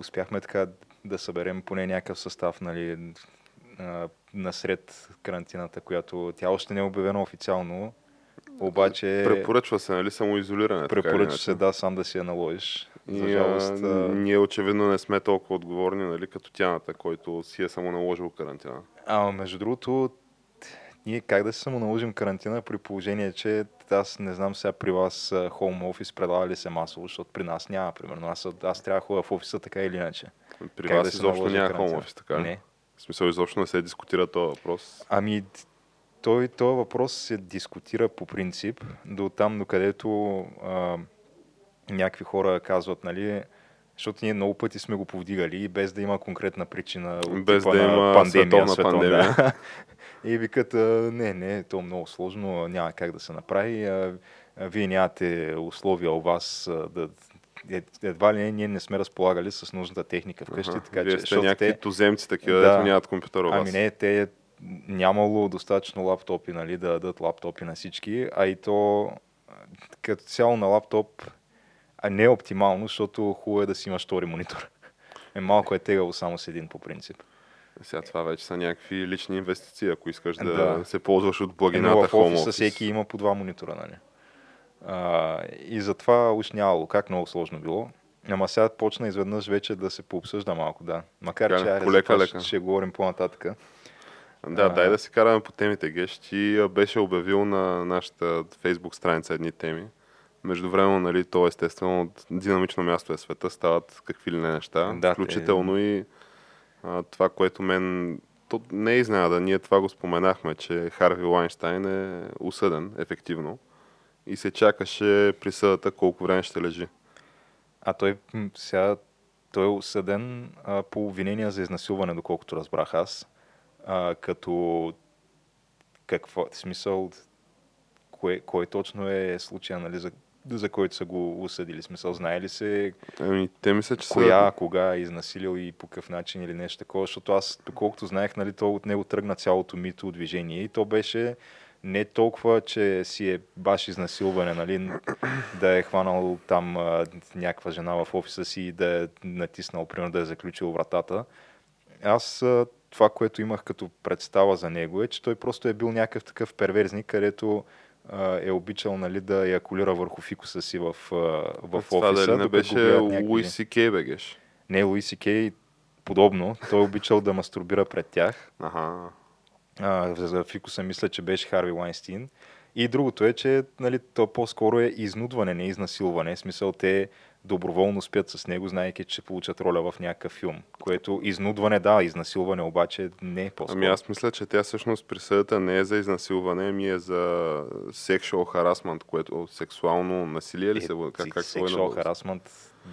Успяхме така да съберем поне някакъв състав, нали, а, насред карантината, която тя още не е обявена официално, обаче Препоръчва се, нали, самоизолиране. препоръчва се да сам да си я наложиш. За И, жалост, а, а, ние очевидно не сме толкова отговорни, нали, като тяната, който си е само наложил карантина. Ама между другото, ние как да се самоналожим карантина при положение, че аз не знам сега при вас хоум офис предлага ли се масово, защото при нас няма, примерно. Аз, аз трябва да ходя в офиса така или иначе. При Как вас да се изобщо няма хоум офис, така ли? Не. В смисъл, изобщо не се дискутира този въпрос. Ами, той, този въпрос се дискутира по принцип до там, до където а, някакви хора казват, нали, защото ние много пъти сме го повдигали и без да има конкретна причина. Без да има световна пандемия. да. И викат, не, не, то е много сложно, няма как да се направи. Вие нямате условия у вас да е- едва ли не, ние не сме разполагали с нужната техника вкъщи, Аха, така Вие че, сте някакви те, туземци такива, Да. нямат компютър у вас. Ами не, те нямало достатъчно лаптопи, нали, да дадат лаптопи на всички, а и то като цяло на лаптоп а не е оптимално, защото хубаво е да си имаш втори монитор. Е, малко е тегаво само с един по принцип. Сега това вече са някакви лични инвестиции, ако искаш да, Да. се ползваш от благината Home офиса Office. всеки има по два монитора, нали? А, и затова уж нямало. Как много сложно било. Ама сега почна изведнъж вече да се пообсъжда малко, да. Макар, Така че Полека, лека. ще, ще говорим по-нататък. Да, А. дай да си караме по темите, Геш. Ти беше обявил на нашата фейсбук страница едни теми. Междувременно, нали, то естествено от динамично място е света, стават какви ли не неща. Да, те- включително и а, това, което мен... То не е изненада, ние това го споменахме, че Харви Лайнштайн е осъден ефективно и се чакаше присъдата колко време ще лежи. А той сега той е осъден а, по обвинения за изнасилване, доколкото разбрах аз. А, като какво, смисъл, кое, кой точно е случая, нали, за, за който са го осъдили? Смисъл, знае ли се Ами, те мисля, че коя, са... кога е изнасилил и по какъв начин или нещо такова, защото аз, доколкото знаех, нали, то от него тръгна цялото мито движение и то беше не толкова, че си е баш изнасилване, нали, да е хванал там а, някаква жена в офиса си и да е натиснал, примерно да е заключил вратата. Аз а, това, което имах като представа за него е, че той просто е бил някакъв такъв перверзник, където е обичал нали, да якулира върху фикуса си в, в това офиса. дали не беше Луис Си Кей, бе, Геш? не, Луи Си Кей подобно. Той е обичал да мастурбира пред тях. Аха. А, за фикуса мисля, че беше Харви Лайнстин. И другото е, че нали, то по-скоро е изнудване, не изнасилване. В смисъл те доброволно спят с него, знаеки, че ще получат роля в някакъв филм. Което изнудване, да, изнасилване обаче не е по-скоро. Ами аз мисля, че тя всъщност присъдата не е за изнасилване, ами е за sexual harassment, което сексуално насилие ли е, се? Как, как Sexual harassment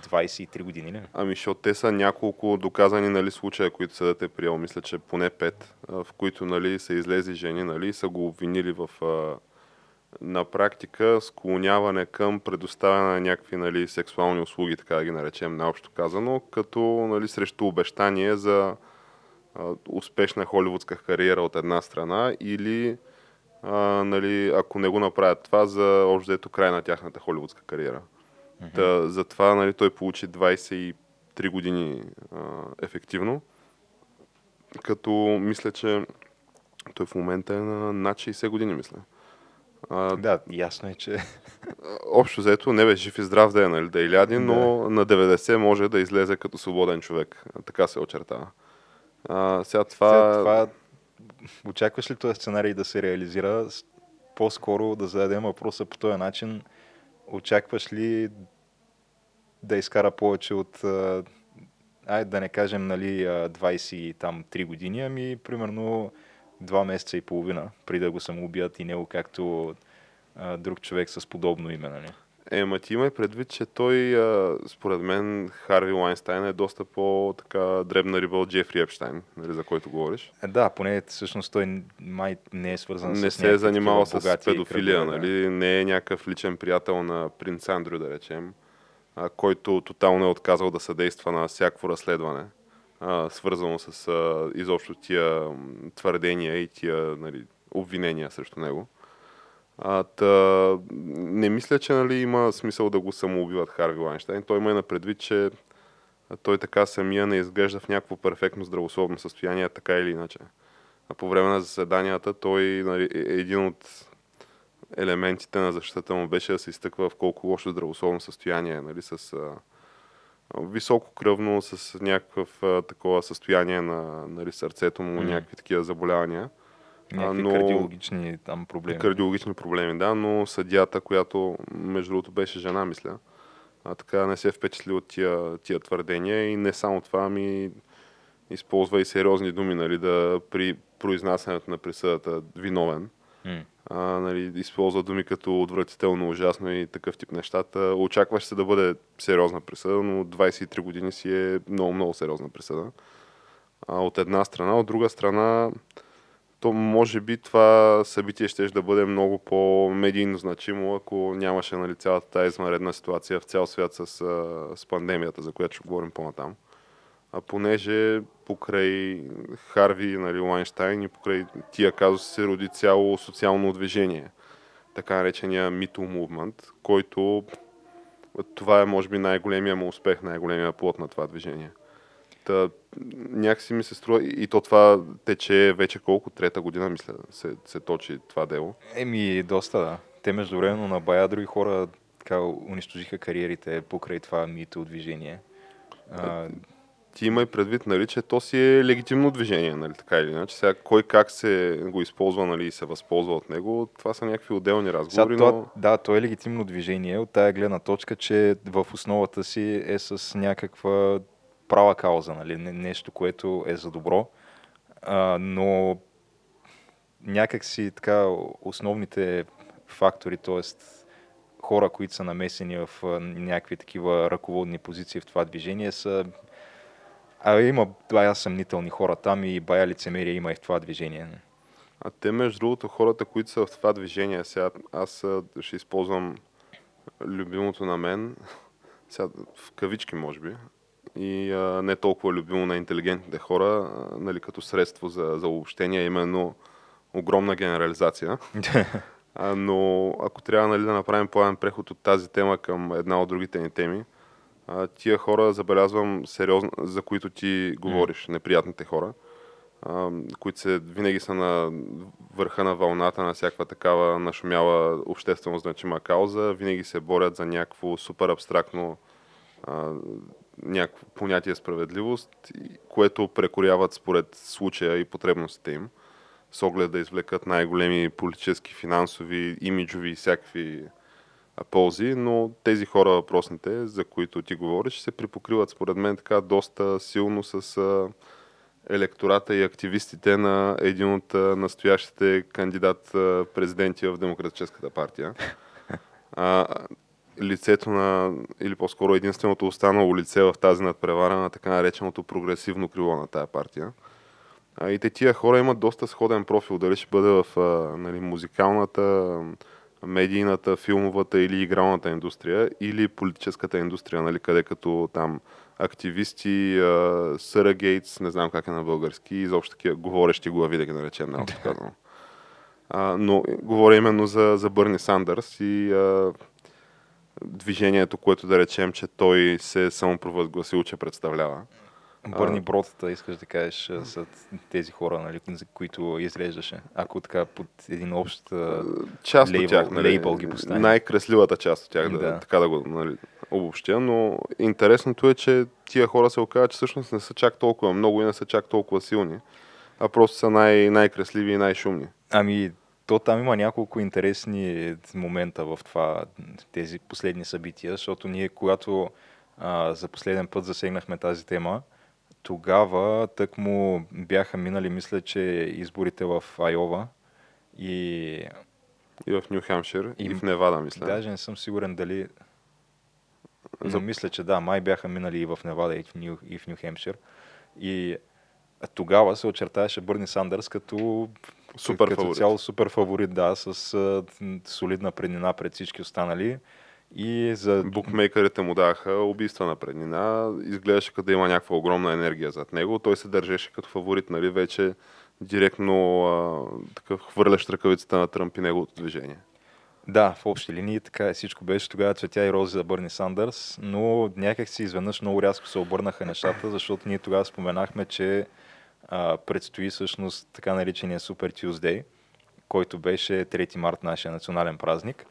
23 години ли? Ами, защото те са няколко доказани нали, случая, които съдът е приел, мисля, че поне пет, в които нали, са излезли жени нали, са го обвинили в на практика склоняване към предоставяне на някакви нали, сексуални услуги, така да ги наречем наобщо казано, като нали, срещу обещание за а, успешна холивудска кариера от една страна или а, нали, ако не го направят това, за общо взето край на тяхната холивудска кариера. Та, затова нали, той получи 23 години а, ефективно, като мисля, че той в момента е на над 60 години, мисля. А, Да, ясно е, че общо взето, не бе жив и здрав да е, нали, да иляди, но на 90 може да излезе като свободен човек. Така се очертава. А, сега това... Сега, това очакваш ли този сценарий да се реализира? По-скоро да зададем въпроса по този начин. Очакваш ли да изкара повече от а, айде да не кажем, нали, 23 години, ами примерно два месеца и половина, преди да го самоубият и него, както а, друг човек с подобно име, нали? Е, ма ти имай предвид, че той, а, според мен, Харви Лайнстайн е доста по-така дребна риба от Джефри Епштайн, нали, за който говориш. Е, да, поне всъщност той май не е свързан не с се е занимавал с педофилия, да. нали? Не е някакъв личен приятел на принц Андрю, да речем, а, който тотално е отказал да съдейства на всяко разследване, а, свързано с а, изобщо тия твърдения и тия нали, обвинения срещу него. А, та, не мисля, че нали, има смисъл да го самоубиват Харви Лайнштайн. Той има и на предвид, че той така самия не изглежда в някакво перфектно здравословно състояние, така или иначе. А по време на заседанията той, нали, е- един от елементите на защитата му беше да се изтъква в колко лошо здравословно състояние, нали, с а, високо кръвно, с някакъв а, такова състояние на нали, сърцето му, Мгм. някакви такива заболявания. Някакви но- кардиологични там проблеми. Кардиологични проблеми, да, но съдията, която между другото беше жена, мисля, а, така не се впечатли от тия, тия твърдения и не само това, ами използва и сериозни думи, нали, да при произнасянето на присъдата виновен. М. А, нали, използва думи като отвратително, ужасно и такъв тип нещата. Очакваше се да бъде сериозна присъда, но 23 години си е много, много сериозна присъда. А, от една страна, от друга страна, то може би това събитие ще да бъде много по-медийно значимо, ако нямаше нали, цялата тази извънредна ситуация в цял свят с, с пандемията, за която ще говорим по-натам. А понеже покрай Харви, нали, Лайнштайн и покрай тия казуси се роди цяло социално движение, така наречения MeToo Movement, който това е може би най-големия му успех, най-големия плод на това движение. Та, някакси ми се струва, и то това тече вече колко, трета година, мисля, се, се точи това дело. Еми, доста, да. Те междувременно на бая други хора така унищожиха кариерите покрай това мито движение. А, Ти има и предвид, нали, че то си е легитимно движение, нали, така или иначе. Сега кой как се го използва, нали, и се възползва от него, това са някакви отделни сега, разговори, това, но... Да, то е легитимно движение от тая гледна точка, че в основата си е с някаква права кауза, нали? Не- нещо, което е за добро, а, но някак си така основните фактори, т.е. хора, които са намесени в някакви такива ръководни позиции в това движение са а има бая съмнителни хора там и бая лицемерие има и в това движение. А те, между другото, хората, които са в това движение, сега аз ще използвам любимото на мен, сега в кавички, може би, и а, не толкова любимо на интелигентните хора, а, нали, като средство за, за обобщение, именно огромна генерализация. А, но ако трябва нали, да направим плавен преход от тази тема към една от другите ни теми, а, тия хора забелязвам сериозно, за които ти говориш, неприятните хора, а, които се, винаги са на върха на вълната на всякаква такава нашумяла обществено значима кауза, винаги се борят за някакво супер абстрактно а, някакво понятие справедливост, което прекоряват според случая и потребностите им, с оглед да извлекат най-големи политически, финансови, имиджови и всякакви ползи, но тези хора въпросните, за които ти говориш, се припокриват според мен така доста силно с електората и активистите на един от настоящите кандидат президенти в Демократическата партия. А, лицето на, или по-скоро единственото останало лице в тази надпревара на така нареченото прогресивно крило на тая партия. А, и те тия хора имат доста сходен профил, дали ще бъде в а, нали, музикалната, медийната, филмовата или игралната индустрия, или политическата индустрия, нали, къде като там активисти, Съра Гейтс, не знам как е на български, изобщо такива говорещи глави, да ги наречем, най казано. А, но говоря именно за, за Бърни Сандърс и а, движението, което да речем, че той се е самопровъзгласил, че представлява. Бърни. Бродата, искаш да кажеш, са тези хора, нали, за които изглеждаше. Ако така под един общ... част лейбъл- от тях, нали, лейбъл ги поставим. най-красливата част от тях, да, Да. така да го нали, обобщя, но интересното е, че тия хора се оказват, че всъщност не са чак толкова много и не са чак толкова силни, а просто са най- най-красливи и най-шумни. Ами, то там има няколко интересни момента в това, тези последни събития, защото ние, когато а, за последен път засегнахме тази тема, тогава тък му бяха минали, мисля, че изборите в Айова и И в Нью Хемшир, и, И- в Невада, мисля. даже не съм сигурен дали... За... мисля, че да, май бяха минали и в Невада, и в Нью, и в Нью Хемшир. И тогава се очертаваше Бърни Сандърс като Супер като фаворит. цяло супер фаворит, да, с солидна преднина пред всички останали. И за Букмейкерите му даваха убийства на преднина. Изглеждаше като да има някаква огромна енергия зад него. Той се държеше като фаворит, нали, вече директно а, такъв хвърлящ ръкавицата на Тръмп и неговото движение. Да, в общи линии така е. Всичко беше тогава цветя и рози за Бърни Сандърс, но някак си изведнъж много рязко се обърнаха нещата, защото ние тогава споменахме, че а, предстои всъщност така наречения Super Tuesday, който беше 3 март, нашия национален празник.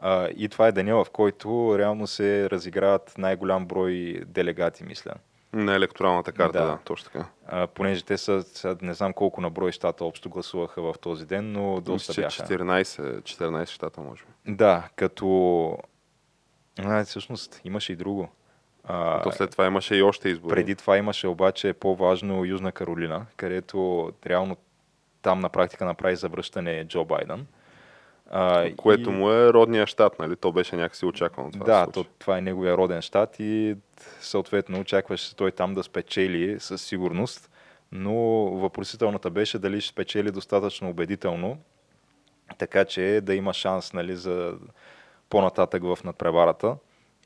А, и това е деня, в който реално се разиграват най-голям брой делегати, мисля. На електоралната карта, Да. да, точно така. А, понеже те са, сега не знам колко на брой щата общо гласуваха в този ден, но доста Мисля, бяха. 14, 14 щата, може би. Да, като... А, всъщност имаше и друго. А, То след това имаше и още избори. преди това имаше обаче по-важно Южна Каролина, където реално там на практика направи завръщане Джо Байден. А, Което и- му е родния щат, нали? То беше някакси очаквано това. да, то, това е неговия роден щат и съответно очакваше той там да спечели със сигурност, но въпросителната беше дали ще спечели достатъчно убедително, така че да има шанс нали, за по-нататък в надпреварата.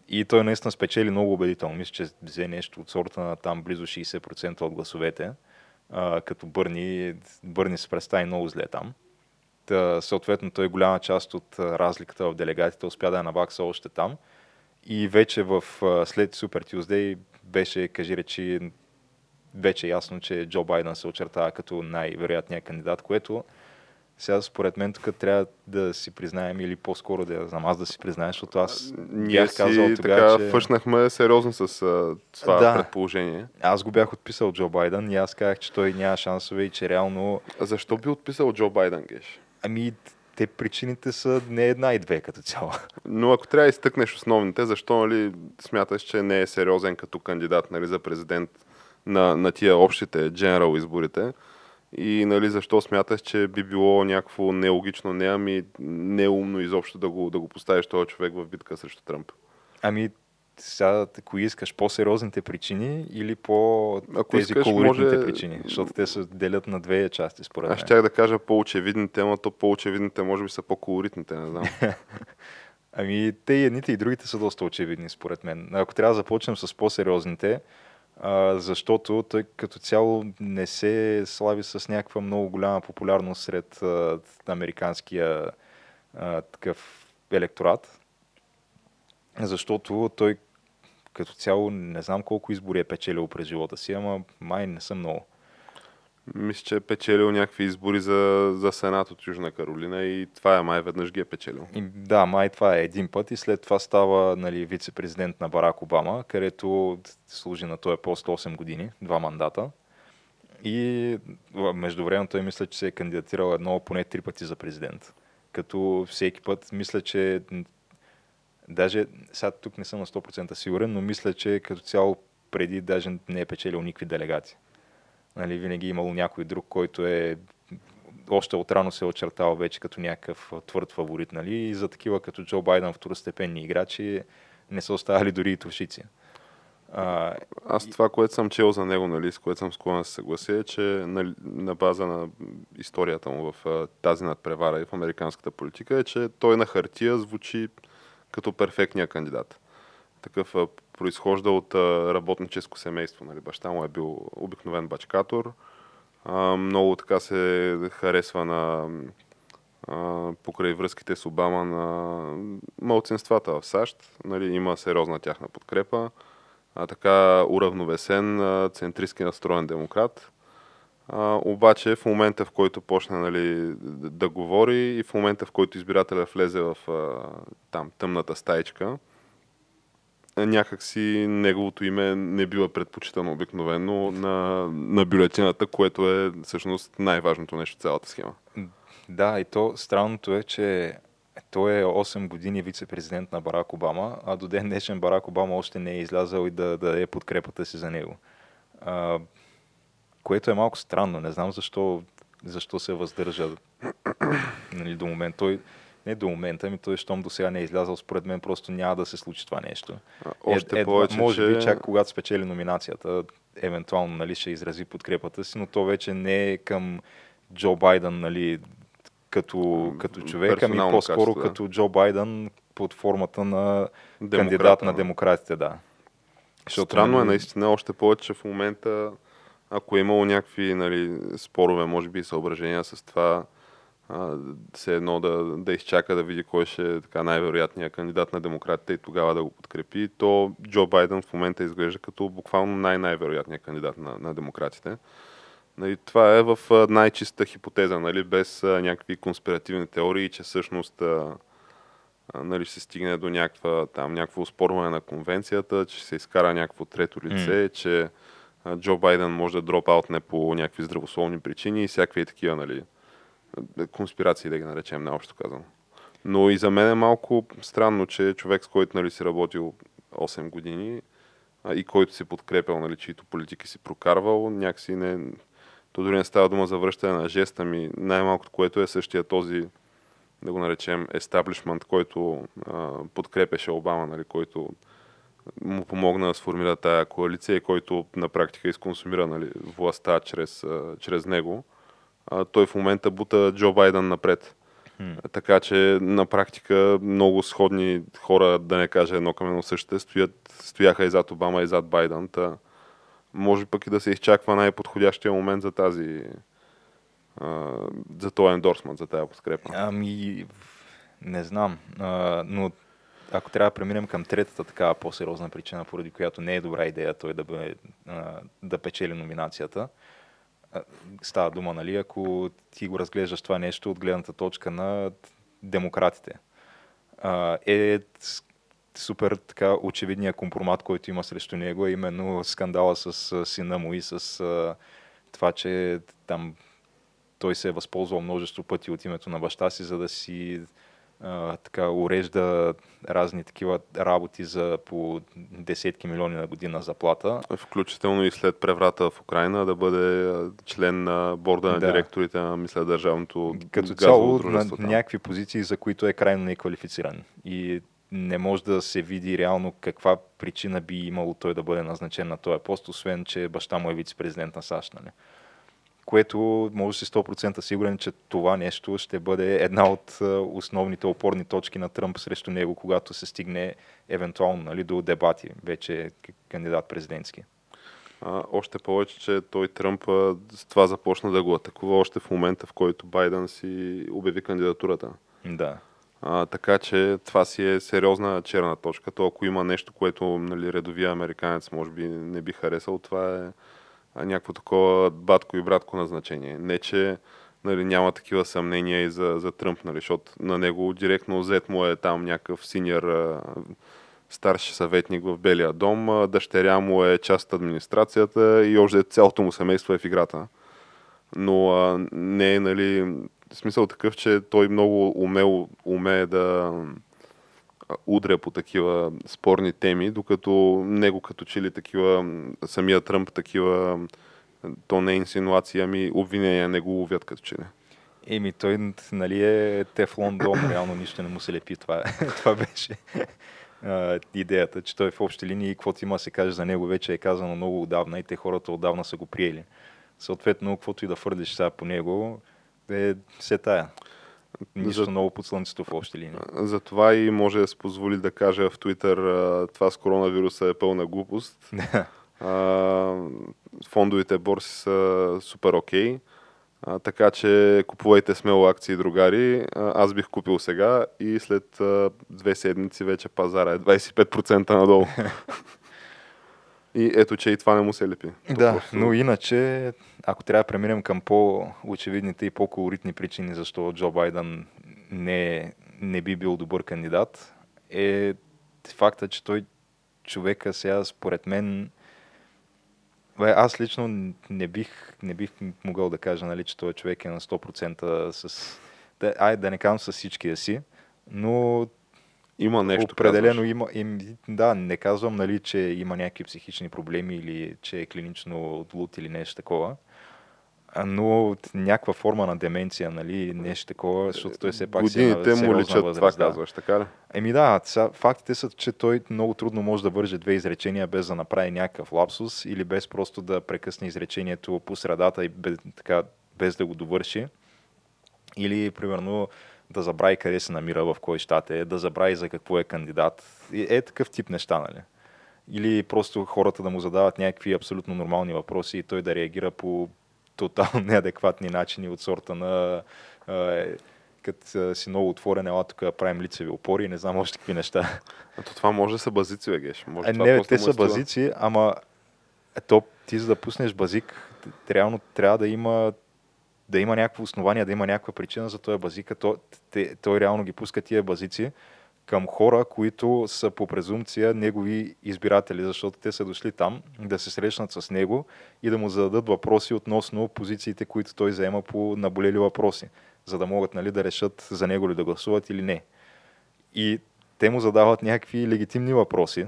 И той наистина спечели много убедително. Мисля, че взе нещо от сорта на там близо 60% от гласовете, а, като Бърни, Бърни се представи много зле там. Та, съответно, той голяма част от разликата в делегатите успя да я навакса още там. И вече в, след Super Tuesday беше, кажи речи, вече ясно, че Джо Байден се очертава като най-вероятният кандидат, което сега според мен тук трябва да си признаем или по-скоро да я знам аз да си признаем, защото аз Ние бях си казал така тогава, че... фъшнахме сериозно с а, това Да. предположение. Аз го бях отписал Джо Байден и аз казах, че той няма шансове и че реално... А защо би отписал Джо Байден, Геш? Ами, те причините са не една и две като цяло. Но ако трябва да изтъкнеш основните, защо нали, смяташ, че не е сериозен като кандидат нали, за президент на, на тия общите дженерал изборите? И нали, защо смяташ, че би било някакво нелогично, не ами неумно изобщо да го, да го поставиш този човек в битка срещу Тръмп? Ами, сега, ако искаш по-сериозните причини или по Ако тези искаш, колоритните може- причини, защото те се делят на две части, според мен. Аз щях да кажа по-очевидните, ама то по-очевидните може би са по-колоритните, не знам. Ами, те и едните и другите са доста очевидни, според мен. Ако трябва да започнем с по-сериозните, а, защото той като цяло не се слави с някаква много голяма популярност сред а, американския а, такъв електорат, защото той като цяло не знам колко избори е печелил през живота си, ама май не съм много. Мисля, че е печелил някакви избори за, за Сенат от Южна Каролина и това е май веднъж ги е печелил. И, да, май това е един път и след това става нали, вице-президент на Барак Обама, където служи на този пост 8 години, два мандата. И междувременно той мисля, че се е кандидатирал едно поне три пъти за президент. Като всеки път мисля, че даже сега тук не съм на 100% сигурен, но мисля, че като цяло преди даже не е печелил никакви делегати. Нали, винаги е имало някой друг, който е още отрано се е очертал вече като някакъв твърд фаворит, нали? И за такива като Джо Байден второстепенни играчи не са оставали дори и тушици. А, Аз това, което съм чел за него, нали, с което съм склонен да се съглася, е, че на, на база на историята му в тази надпревара и в американската политика, е, че той на хартия звучи като перфектния кандидат. Такъв произхожда от работническо семейство. Нали. Баща му е бил обикновен бачкатор. Много така се харесва на покрай връзките с Обама на малцинствата в САЩ. Нали, има сериозна тяхна подкрепа а, така уравновесен, центристски настроен демократ. А, обаче в момента, в който почне нали, да, говори и в момента, в който избирателя влезе в а, там тъмната стаичка, а, някакси неговото име не бива предпочитано обикновено на, на бюлетината, което е всъщност най-важното нещо в цялата схема. да, и то странното е, че той е 8 години вице-президент на Барак Обама, а до ден днешен Барак Обама още не е излязъл и да, да даде подкрепата си за него. А, което е малко странно. Не знам защо, защо се въздържа нали, до момента. Той, не до момента, ами той, щом до сега не е излязъл, според мен просто няма да се случи това нещо. А, още е, повече, може че... би чак когато спечели номинацията, евентуално нали, ще изрази подкрепата си, но то вече не е към Джо Байден нали, като, като човек, ами по-скоро да. като Джо Байден под формата на Демократа, кандидат на демократите, да. Странно е нали, наистина, още повече че в момента, ако е имало някакви нали, спорове, може би съображения с това, а, все едно да, да изчака да види кой ще е така най-вероятният кандидат на демократите и тогава да го подкрепи, то Джо Байден в момента изглежда като буквално най-най-вероятният кандидат на, на демократите. Нали, това е в най-чиста хипотеза, нали, без а, някакви конспиративни теории, че всъщност а, нали, ще се стигне до някаква, там, някакво спорване на конвенцията, че се изкара някакво трето лице, че а, Джо Байден може да дроп аутне по някакви здравословни причини и всякакви такива, нали, конспирации, да ги наречем, наобщо казано. Но и за мен е малко странно, че човек, с който нали, си работил 8 години и който си подкрепял, нали, чието политики си прокарвал, някакси не... То дори не става дума за връщане на жеста ми. Най-малкото, което е същия този, да го наречем, естаблишмент, който а, подкрепеше Обама, нали, който му помогна да сформира тая коалиция и който на практика изконсумира нали, властта чрез, чрез него. А, той в момента бута Джо Байден напред. Хм. Така че на практика много сходни хора, да не кажа едно към едно същите, стоят, стояха и зад Обама и зад Байден. Та, може пък и да се изчаква най-подходящия момент за тази а, за този ендорсмент, за тази подкрепа. Ами, не знам. А, но ако трябва да преминем към третата такава по-сериозна причина, поради която не е добра идея той да, а, да печели номинацията, става дума, нали, ако ти го разглеждаш това нещо от гледната точка на демократите. Е супер така очевидният компромат, който има срещу него, е именно скандала с сина му и с това, че там той се е възползвал множество пъти от името на баща си, за да си а, така урежда разни такива работи за по десетки милиони на година заплата. Включително и след преврата в Украина да бъде член на борда на Да. директорите на, мисля, държавното Като цяло на някакви позиции, за които е крайно неквалифициран. И не може да се види реално каква причина би имало той да бъде назначен на този пост, освен, че баща му е вице-президент на САЩ. Нали? Което може си 100% сигурен, че това нещо ще бъде една от основните опорни точки на Тръмп срещу него, когато се стигне евентуално нали, до дебати, вече кандидат президентски. А, още повече, че той Тръмп с това започна да го атакува още в момента, в който Байден си обяви кандидатурата. Да. А, така че това си е сериозна черна точка. То ако има нещо, което нали, редовия американец може би не би харесал, това е някакво такова батко и братко назначение. Не, че нали, няма такива съмнения и за, за Тръмп, нали, защото на него директно взет му е там някакъв синьор старши съветник в Белия дом, дъщеря му е част от администрацията и още цялото му семейство е в играта. Но а, не е, нали, смисъл такъв, че той много умел, умее да удря по такива спорни теми, докато него като че ли такива, самия Тръмп такива, то не е инсинуации, ами обвинения не го ловят като че ли. Еми, той нали, е тефлон дом, реално нищо не му се лепи. Това, това беше идеята, че той в общи линии, каквото има да се каже за него, вече е казано много отдавна и те хората отдавна са го приели. Съответно, каквото и да фърдиш сега по него, е все тая. Нищо За- ново под слънцето в общи линии. Затова и може да се позволи да каже в Твитър това с коронавируса е пълна глупост. А, фондовите борси са супер окей. А, така че купувайте смело акции, другари. А, аз бих купил сега и след а, две седмици вече пазара е 25% надолу. и ето, че и това не му се лепи. Да, просто- но иначе, ако трябва да преминем към по-очевидните и по-колоритни причини, защо Джо Байден не, не би бил добър кандидат, е факта, че той човека сега, според мен, бе, аз лично не бих, не бих могъл да кажа, нали, че той човек е на 100% с... Да, ай, да не казвам с всичкия си, но Има нещо, Определено казваш. има. Им, да, не казвам, нали, че има някакви психични проблеми или че е клинично луд или нещо такова. А, Но някаква форма на деменция, нали, нещо такова, защото той все пак си е Годините му личат, възраст, това да. казваш, така ли? Еми да, сега, фактите са, че той много трудно може да върже две изречения без да направи някакъв лапсус или без просто да прекъсне изречението по средата и без, така, без да го довърши. Или, примерно, да забрави къде се намира, в кой щат е, да забрави за какво е кандидат. И Е такъв тип неща, нали? Или просто хората да му задават някакви абсолютно нормални въпроси и той да реагира по тотално неадекватни начини от сорта на е, като а, си много отворен, ела тук да правим лицеви опори и не знам още какви неща. Ето това може да са базици, бе, Геш. Може Е, не, те е са стила. базици, ама е, то, ти за да пуснеш базик, реално трябва да има да има някакво основание, да има някаква причина за този базик. а То, те, той реално ги пуска тия базици към хора, които са по презумпция негови избиратели, защото те са дошли там да се срещнат с него и да му зададат въпроси относно позициите, които той заема по наболели въпроси, за да могат нали, да решат за него ли да гласуват или не. И те му задават някакви легитимни въпроси,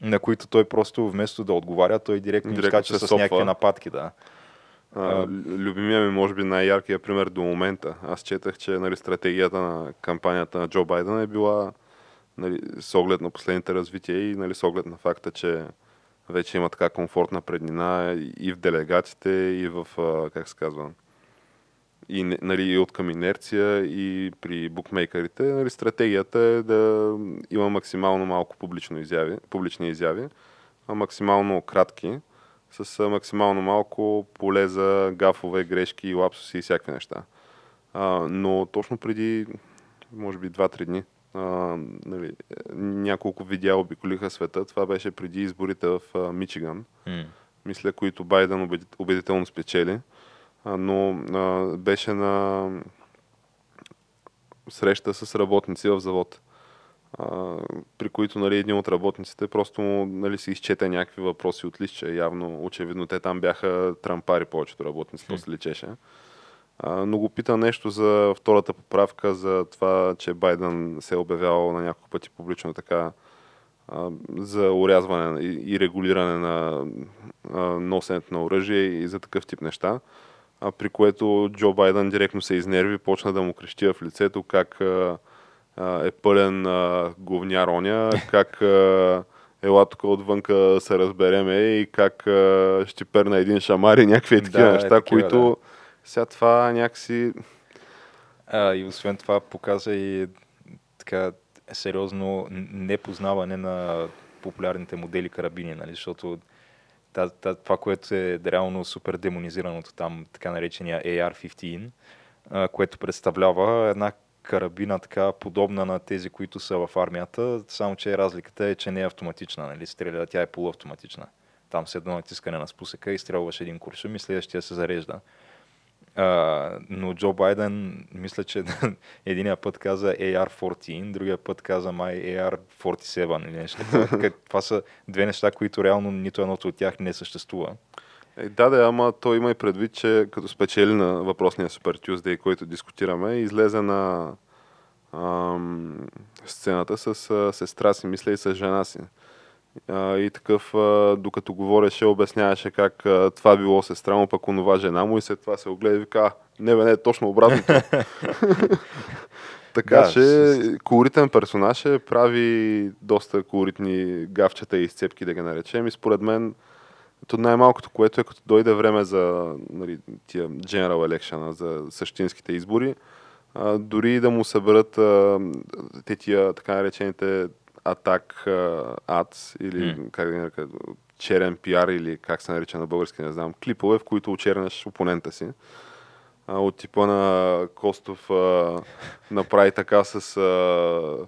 на които той просто вместо да отговаря, той директно, Директно скача с някакви нападки. Да. А, любимия ми, може би, най-яркият пример до момента. Аз четах, че нали, стратегията на кампанията на Джо Байден е била нали, с оглед на последните развития и нали, с оглед на факта, че вече има така комфортна преднина и в делегатите, и в, как се казва, и, нали, и от към инерция, и при букмейкерите. Нали, стратегията е да има максимално малко публично изяви, публични изяви, а максимално кратки, с максимално малко поле за гафове, грешки, лапсуси и всякакви неща. А, но точно преди, може би 2-3 дни, а, нали, няколко видеа обиколиха света. Това беше преди изборите в а, Мичиган, м. мисля, които Байден убедит- убедително спечели. А, но а, беше на среща с работници в завод, а, при които нали, един от работниците просто нали, си изчете някакви въпроси от листче. Явно, очевидно, те там бяха трампари повечето работници, то се личеше. А, но го пита нещо за втората поправка, за това, че Байден се е обявявал на няколко пъти публично така а, за урязване и, и регулиране на а, носенето на оръжие и за такъв тип неща. А, при което Джо Байден директно се изнерви, почна да му крещи в лицето как а, е пълен а, говняр оня, как а, ела тук отвънка се разбереме и как а, ще перна един шамар и някакви такива Да, е неща, такива, които сега това някакси А, и освен това показа и така сериозно непознаване на популярните модели карабини, нали? защото та, та, това, което е реално супер демонизираното там, така наречения AR-15, а, което представлява една карабина така подобна на тези, които са в армията, само че разликата е, че не е автоматична, нали? стреля, тя е полуавтоматична. Там с едно натискане на спусъка и стрелваш един куршум и следващия се зарежда. А, но Джо Байден, мисля, че единия път каза AR-14, другия път каза май AR-47 или нещо. Това са две неща, които реално нито едното от тях не съществува. Е, да, да, ама той има и предвид, че като спечели на въпросния Super Tuesday, който дискутираме, излезе на ам, сцената с а, сестра си, мисля и с жена си. А, и такъв, а, докато говореше, обясняваше как а, това било сестра му, пък онова жена му и след това се огледа и вика, не бе, не, точно обратното. така Да, че с- колоритен персонаж е, прави доста колоритни гавчета и изцепки, да ги наречем. И според мен, то най-малкото, което е като дойде време за нали, тия General Election, за същинските избори, а, дори да му съберат а, те тия така наречените атак ад или М. как да нарека, черен пиар или как се нарича на български, не знам, клипове, в които очерняш опонента си. А, от типа на Костов а, направи така с а,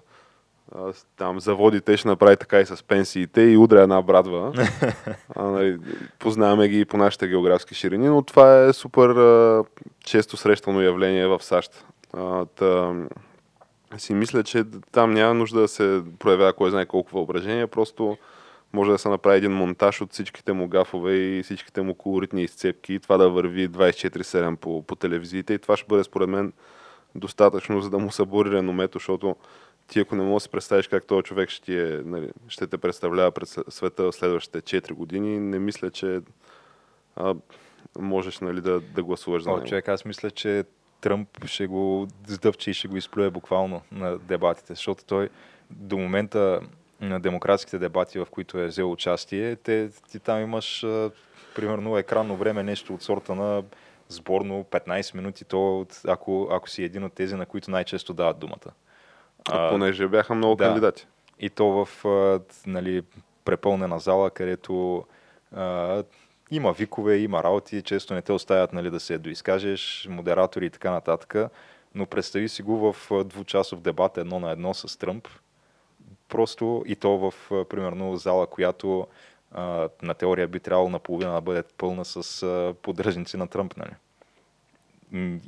там заводите, ще направи така и с пенсиите и удря една брадва. а, нали, познаваме ги и по нашите географски ширини, но това е супер а, често срещано явление в САЩ. А, та, си мисля, че там няма нужда да се проявява кой знае колко въображение, просто може да се направи един монтаж от всичките му гафове и всичките му колоритни изцепки и това да върви 24-7 по, по телевизиите и това ще бъде според мен достатъчно, за да му събори реномето, защото ти ако не можеш да си представиш как този човек ще, ти е, нали, ще те представлява пред света в следващите 4 години, не мисля, че а, можеш нали, да, да гласуваш за О, него. човек, аз мисля, че Тръмп ще го сдъвче и ще го изплюе буквално на дебатите, защото той до момента на демократските дебати, в които е взел участие, те, ти там имаш а, примерно екранно време, нещо от сорта на сборно 15 минути, то, ако, ако си един от тези, на които най-често дават думата. А, понеже бяха много да. кандидати. И то в а, нали, препълнена зала, където а, има викове, има работи, често не те оставят нали, да се доизкажеш, модератори и така нататък. Но представи си го в двучасов дебат едно на едно с Тръмп. Просто и то в, примерно, зала, която а, на теория би трябвало наполовина да бъде пълна с а, поддръжници на Тръмп. Нали?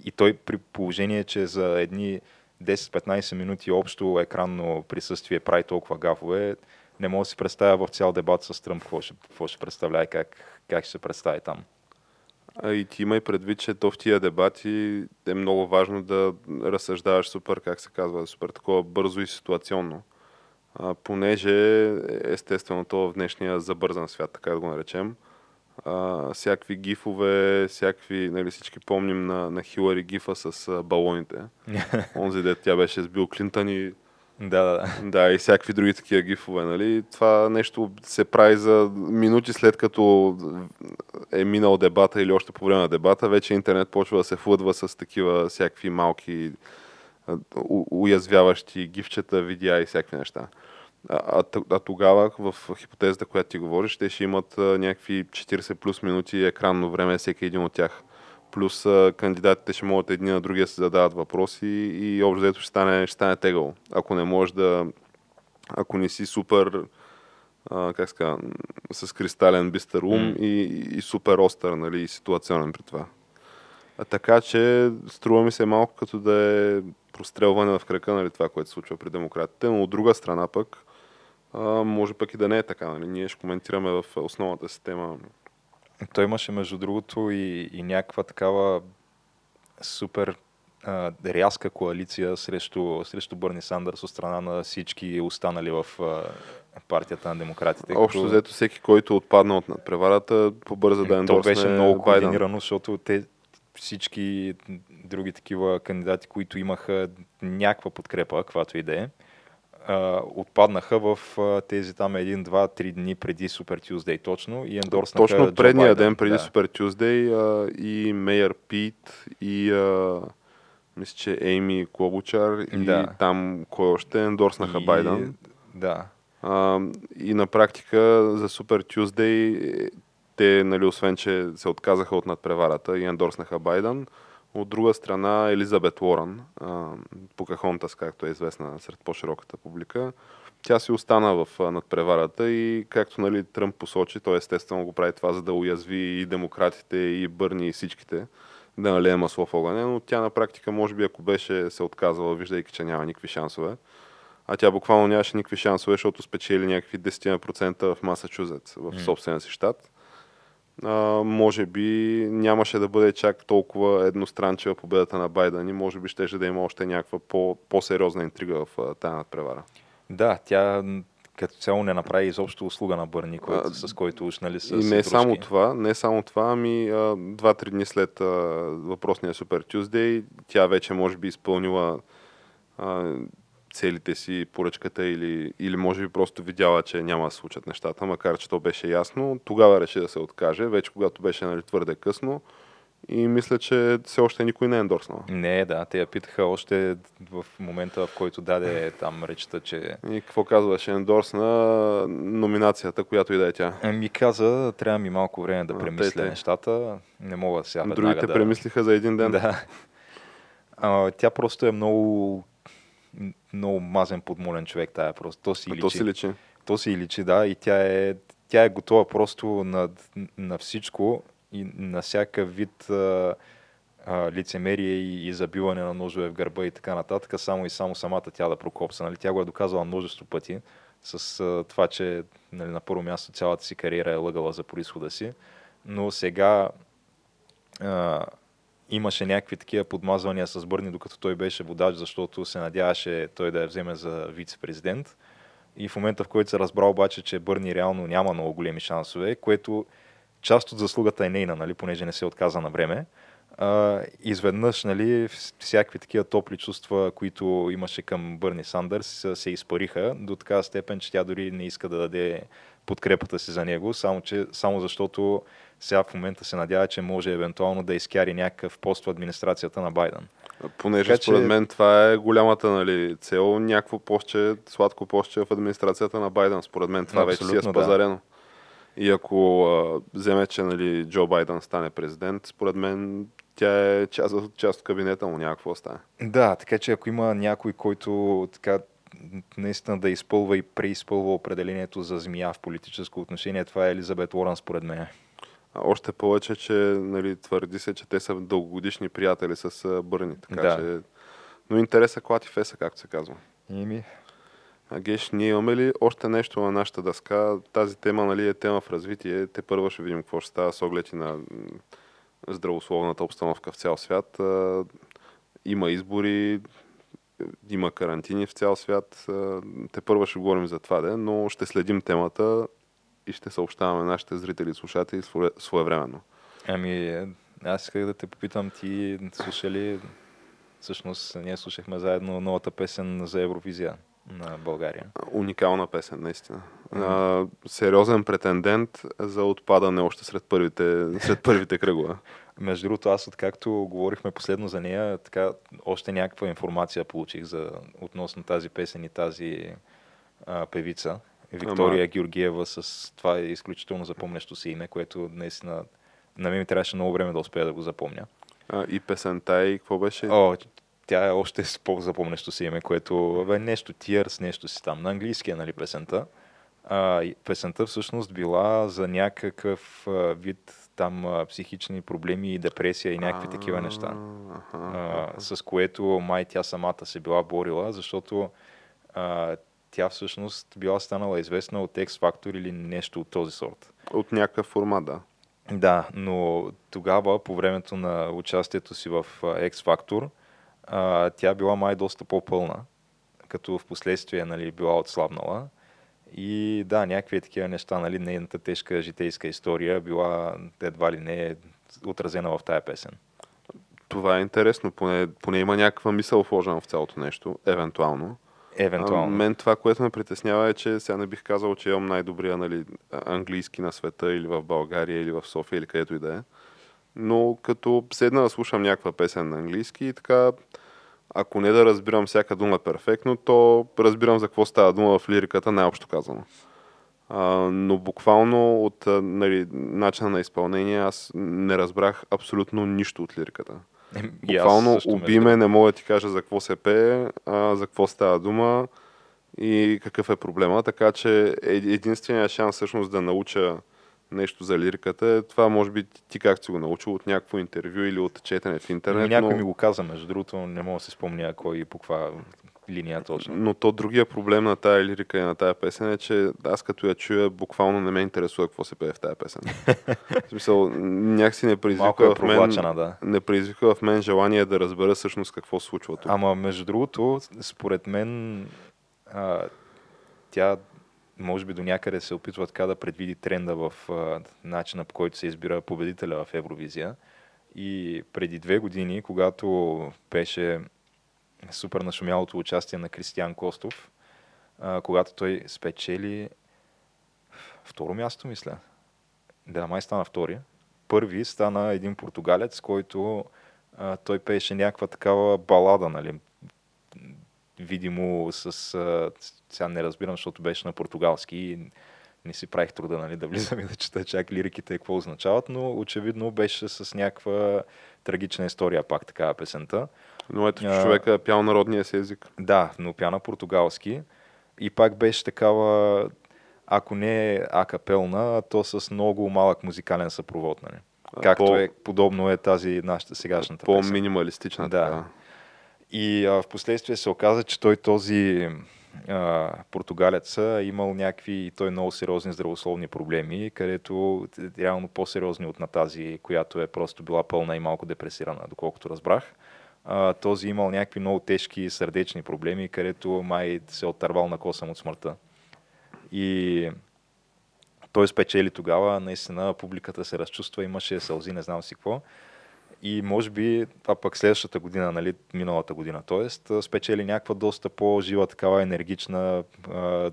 И той при положение, че за едни 10-15 минути общо екранно присъствие прави толкова гафове, не мога да си представя в цял дебат с Тръмп какво ще, какво ще представлява и как, как ще се представи там. А и ти имай предвид, че то в тия дебати е много важно да разсъждаваш супер, как се казва, супер такова бързо и ситуационно. А, понеже, естествено, то в днешния забързан свят, така да го наречем, а, всякакви гифове, всякакви, нали всички помним на, на Хилари гифа с а, балоните. Онзи дет тя беше с Бил Клинтън и да, да, да. да, и всякакви други такива гифове, нали? Това нещо се прави за минути след като е минал дебата или още по време на дебата, вече интернет почва да се флъдва с такива всякакви малки уязвяващи гифчета, видеа и всякакви неща. А, а, а тогава, в хипотезата, която ти говориш, те ще имат а, някакви 40 плюс минути екранно време всеки един от тях. Плюс а, кандидатите ще могат едни на другия да се задават въпроси и общо взето ще стане, ще стане тегъл. Ако не можеш да... Ако не си супер а, как ска, с кристален бистър ум М. и, и супер остър, нали, и ситуационен при това. А така че струва ми се малко като да е прострелване в крака, нали, това, което се случва при демократите, но от друга страна пък а, може пък и да не е така. Нали. Ние ще коментираме в основната система. Той имаше, между другото, и, и някаква такава супер а, рязка коалиция срещу, срещу Бърни Сандърс от страна на всички останали в а, партията на демократите. Общо като- взето всеки, който отпадна от надпреварата, побърза да То ендорсне беше много Байден. координирано, защото те всички други такива кандидати, които имаха някаква подкрепа, каквато и да е, а, отпаднаха в а, тези там един, два, три дни преди Super Tuesday точно и ендорснаха Точно предния Байден. ден, преди да. Tuesday, а, и Мейер Пит, и а, мисля, че Ейми Клобучар, и Да. там кой още ендорснаха И- Байден. Да. А, и на практика за Super Tuesday е, те, нали, освен, че се отказаха от надпреварата и ендорснаха Байден, от друга страна Елизабет Уорън, Покахонтас, както е известна сред по-широката публика, тя си остана в надпреварата и както нали, Тръмп посочи, той естествено го прави това, за да уязви и демократите, и Бърни, и всичките, да налее масло в огъня, но тя на практика, може би, ако беше се отказала, виждайки, че няма никакви шансове, а тя буквално нямаше никакви шансове, защото спечели някакви 10% в Масачузетс, в собствения си щат. А, може би нямаше да бъде чак толкова едностранчива победата на Байден и може би щеше да има още някаква по- по-сериозна интрига в тази надпревара. Да, тя като цяло не направи изобщо услуга на Бърни, който, А, с който уж, нали, са И не дружки. само това, не само това, ами а, два-три дни след а, въпросния Super Tuesday, тя вече може би изпълнила а, целите си, поръчката или, или може би просто видяла, че няма да случат нещата, макар че то беше ясно. Тогава реши да се откаже, вече когато беше нали, твърде късно. И мисля, че все още никой не е ендорснал. Не, да, те я питаха още в момента, в който даде там речта, че И какво казваше? Ендорсна номинацията, която и да е тя. ми каза, трябва ми малко време да А, премисля тъй, тъй. нещата. Не мога сега Другите да... премислиха за един ден. Да. А, тя просто е много много мазен подмолен човек тая просто. То си А личи. то си личи. То си личи, да, и тя е, тя е готова просто на, на всичко и на всякакъв вид а, а, лицемерие и, и забиване на ножове в гърба и така нататък, само и само самата тя да прокопса. Нали? Тя го е доказала множество пъти с а, това, че нали, на първо място цялата си кариера е лъгала за происхода си, но сега а, имаше някакви такива подмазвания с Бърни, докато той беше водач, защото се надяваше той да я вземе за вице-президент. И в момента, в който се разбра обаче, че Бърни реално няма много големи шансове, което част от заслугата е нейна, нали, понеже не се отказа на време, а, изведнъж нали, всякакви такива топли чувства, които имаше към Бърни Сандърс, се изпариха до такава степен, че тя дори не иска да даде подкрепата си за него, само, че, само защото сега в момента се надява, че може евентуално да изкяри някакъв пост в администрацията на Байден. Понеже така, според че... мен това е голямата нали, цел, някакво постче, сладко постче в администрацията на Байден. Според мен това вече си е спазарено. Да. И ако а, вземе, че нали, Джо Байден стане президент, според мен тя е част, част от кабинета му, някакво стане. Да, така че ако има някой, който така наистина да изпълва и преизпълва определението за змия в политическо отношение, това е Елизабет Уорън според мен. Още повече, че нали, твърди се, че те са дългогодишни приятели с Бърни. Така да. че... Но интереса клати феса, както се казва. Ими. А Геш, ние имаме ли още нещо на нашата дъска? Тази тема нали, е тема в развитие. Те първо ще видим какво ще става с оглед и на здравословната обстановка в цял свят. Има избори, има карантини в цял свят. Те първо ще говорим за това, де, но ще следим темата и ще съобщаваме нашите зрители и слушатели своевременно. Ами, аз исках да те попитам, ти слушали, всъщност ние слушахме заедно новата песен за Евровизия на България. Уникална песен, наистина. Mm-hmm. А, сериозен претендент за отпадане още сред първите, сред първите кръгове. Между другото, аз откакто говорихме последно за нея, така още някаква информация получих за, относно тази песен и тази а, певица. Виктория Ама... Георгиева с това е изключително запомнящо си име, което наистина на мен ми трябваше много време да успея да го запомня. А, и песента и какво беше? О, тя е още с по-запомнящо си име, което бе, нещо Tears, нещо си там. На английски е, нали, песента. А, песента всъщност била за някакъв а, вид там а, психични проблеми и депресия и някакви такива неща. А, с което май тя самата се била борила, защото а, тя всъщност била станала известна от X Factor или нещо от този сорт. От някакъв формат, да. Да, но тогава, по времето на участието си в X Factor, а, тя била май доста по-пълна, като в последствие нали, била отслабнала. И да, някакви такива неща, нали, нейната тежка житейска история била едва ли не отразена в тая песен. Това е интересно, поне, поне има някаква мисъл вложена в цялото нещо, евентуално. Евентуално. А, мен това, което ме притеснява е, че сега не бих казал, че имам най-добрия нали, английски на света или в България, или в София, или където и да е. Но като седна да слушам някаква песен на английски и така, ако не да разбирам всяка дума перфектно, то разбирам за какво става дума в лириката, най-общо казано. А, но буквално от нали, начина на изпълнение аз не разбрах абсолютно нищо от лириката. Буквално убиме, не мога да ти кажа за какво се пее, а, за какво става дума и какъв е проблема. Така че е, единственият шанс всъщност да науча нещо за лириката е това, може би ти как си го научил от някакво интервю или от четене в интернет. Някой но... ми го каза, между другото, не мога да се спомня кой и по каква линия точно. Но то другия проблем на тая лирика и на тая песен е, че аз като я чуя, буквално не ме интересува какво се пее в тая песен. в смисъл, някакси не предизвиква, е в мен, да. не предизвиква в мен желание да разбера всъщност какво се случва тук. Ама между другото, според мен а, тя може би до някъде се опитва така да предвиди тренда в а, начина по който се избира победителя в Евровизия. И преди две години, когато беше супер нашумялото участие на Кристиян Костов, а, когато той спечели второ място, мисля. Да, май стана втори. Първи стана един португалец, който а, той пееше някаква такава балада, нали? Видимо с... А, сега не разбирам, защото беше на португалски и не си правих труда нали, да влизам и да чета чак лириките какво означават, но очевидно беше с някаква трагична история пак такава песента. Но ето, че човека е пял народния си език. Да, но пя на португалски. И пак беше такава, ако не акапелна, то с много малък музикален съпровод. Нали? Както по, е, подобно е тази нашата сегашната По-минималистична. Да. Така. И а, в последствие се оказа, че той този а, португалеца имал някакви, той много сериозни здравословни проблеми, където реално по-сериозни от на тази, която е просто била пълна и малко депресирана, доколкото разбрах. А, този имал някакви много тежки сърдечни проблеми, където май се е оттървал на косъм от смъртта. И той спечели тогава, наистина публиката се разчувства, имаше сълзи, не знам си какво. И може би, а пък следващата година, нали, миналата година, т.е. спечели някаква доста по-жива, такава енергична, а,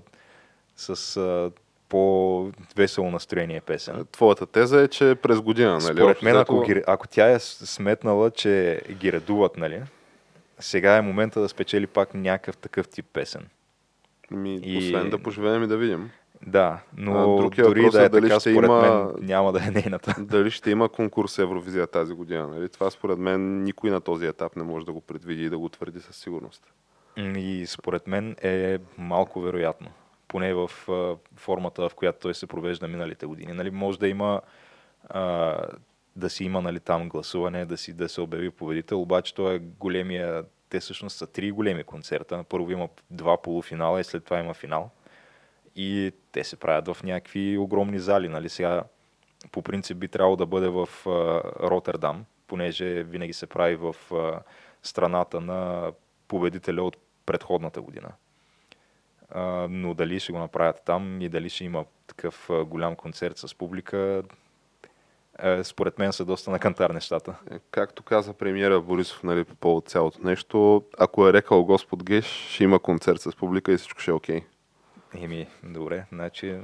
с а, по-весело настроение песен. Твоята теза е, че през година, нали? Според мен, ако, ги, ако тя е сметнала, че ги редуват, нали, сега е момента да спечели пак някакъв такъв тип песен. Ми, и... Освен да поживеем и да видим. Да, но а, дори да е дали така, ще според има, мен няма да е нейната. Дали ще има конкурс Евровизия тази година? Нали? Това според мен никой на този етап не може да го предвиди и да го твърди със сигурност. И според мен е малко вероятно. Поне в а, формата, в която той се провежда миналите години. Нали, може да има а, да си има нали, там гласуване, да, си, да се обяви победител, обаче той е големия, те всъщност са три големи концерта. Първо има два полуфинала и след това има финал и те се правят в някакви огромни зали. Нали? Сега по принцип би трябвало да бъде в а, Роттердам, понеже винаги се прави в а, страната на победителя от предходната година. А, но дали ще го направят там и дали ще има такъв голям концерт с публика, е, според мен са доста на кантар нещата. Е, както каза премиера Борисов нали, по повод цялото нещо, ако е рекал Господ Геш, ще има концерт с публика и всичко ще е окей. Okay. Еми, добре, значи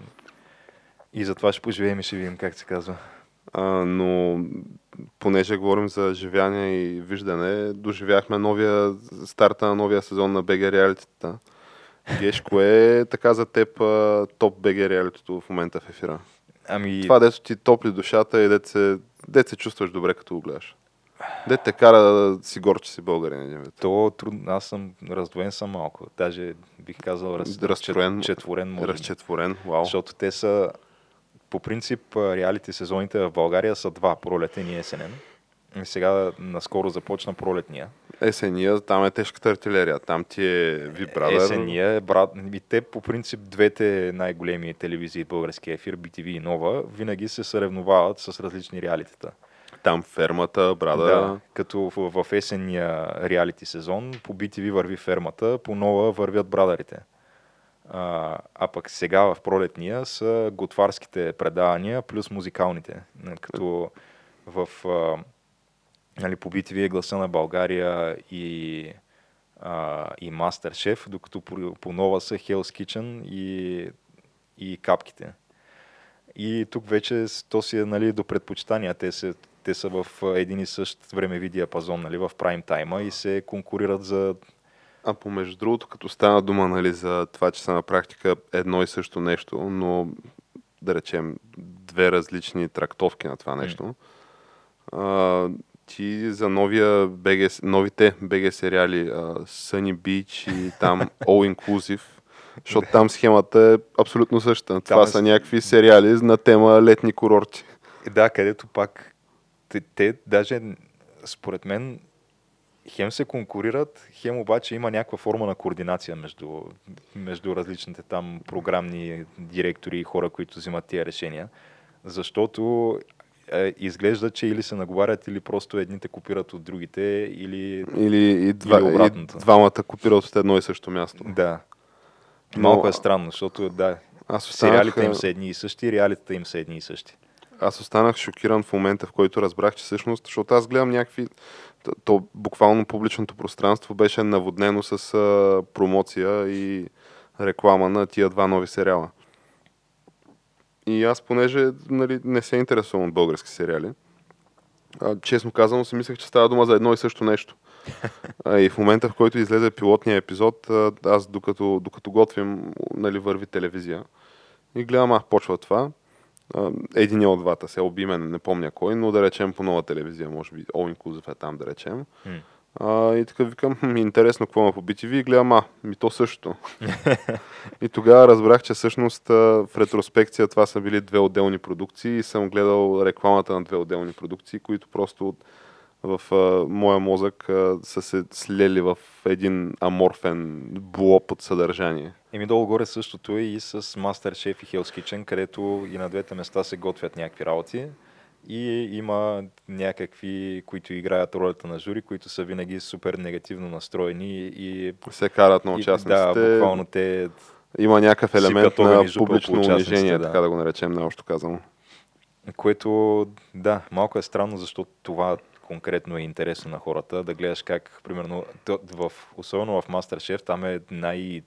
и за това ще поживеем и ще видим как се казва. А, но понеже говорим за живяне и виждане, доживяхме новия, старта на новия сезон на БГ Реалитета. Геш, кое е така за теб топ БГ Реалитето в момента в ефира? Ами... Това, дето ти топли душата и дете се, дете се чувстваш добре, като го гледаш. Де те кара да си гор, че си българин. То трудно. Аз съм раздвоен съм малко. Даже бих казал раз... разстроен, четворен. Може разчетворен, вау. Защото те са по принцип реалити сезоните в България са два, пролетен и есенен. И сега наскоро започна пролетния. Есения, там е тежката артилерия. Там ти е вибрадър. Есения е брат. И те по принцип двете най-големи телевизии в българския ефир, BTV и Нова, винаги се съревновават с различни реалитета. Там фермата, брада. Да, като в, в есенния реалити сезон по BTV върви фермата, по нова вървят брадарите. А, а пък сега в пролетния са готварските предавания плюс музикалните. Като в а, нали, по BTV е гласа на България и, а, и Шеф, докато по, по нова са Hell's Kitchen и, и капките. И тук вече то си е нали, до предпочитания. Те се те са в един и същ времеви диапазон, нали, в прайм тайма и се конкурират за... А помежду другото, като стана дума нали, за това, че са на практика едно и също нещо, но да речем две различни трактовки на това нещо, mm. а, ти за новия BG, новите БГ сериали uh, Sunny Beach и там All Inclusive, защото там схемата е абсолютно същата. Това е... са някакви сериали на тема летни курорти. Да, където пак те, те даже, според мен, хем се конкурират, хем обаче има някаква форма на координация между, между различните там програмни директори и хора, които взимат тия решения. Защото е, изглежда, че или се наговарят, или просто едните копират от другите, или, или, и, два, или обратното. И двамата копират от едно и също място. Да. Малко Но... е странно, защото да, Аз останах... сериалите им са едни и същи, реалитета им са едни и същи аз останах шокиран в момента, в който разбрах, че всъщност, защото аз гледам някакви, то буквално публичното пространство беше наводнено с а, промоция и реклама на тия два нови сериала. И аз, понеже нали, не се интересувам от български сериали, а, честно казано си мислех, че става дума за едно и също нещо. А, и в момента, в който излезе пилотния епизод, аз докато, докато готвим, нали, върви телевизия и гледам, а, почва това един от двата се обимен, не помня кой, но да речем по нова телевизия, може би All Inclusive е там, да речем. Mm. А, и така викам, хм, интересно какво има по BTV и гледам, а, ми то също. и тогава разбрах, че всъщност в ретроспекция това са били две отделни продукции и съм гледал рекламата на две отделни продукции, които просто в а, моя мозък а, са се слели в един аморфен блоб от съдържание. Еми долу-горе същото е и с Masterchef и Hell's Kitchen, където и на двете места се готвят някакви работи и има някакви, които играят ролята на жури, които са винаги супер негативно настроени и... Се карат на участниците. Да, буквално те... Има някакъв елемент на публично унижение, да. така да го наречем, наобщо казано. Което, да, малко е странно, защото това конкретно е интересно на хората, да гледаш как, примерно, в, особено в Masterchef, там е най...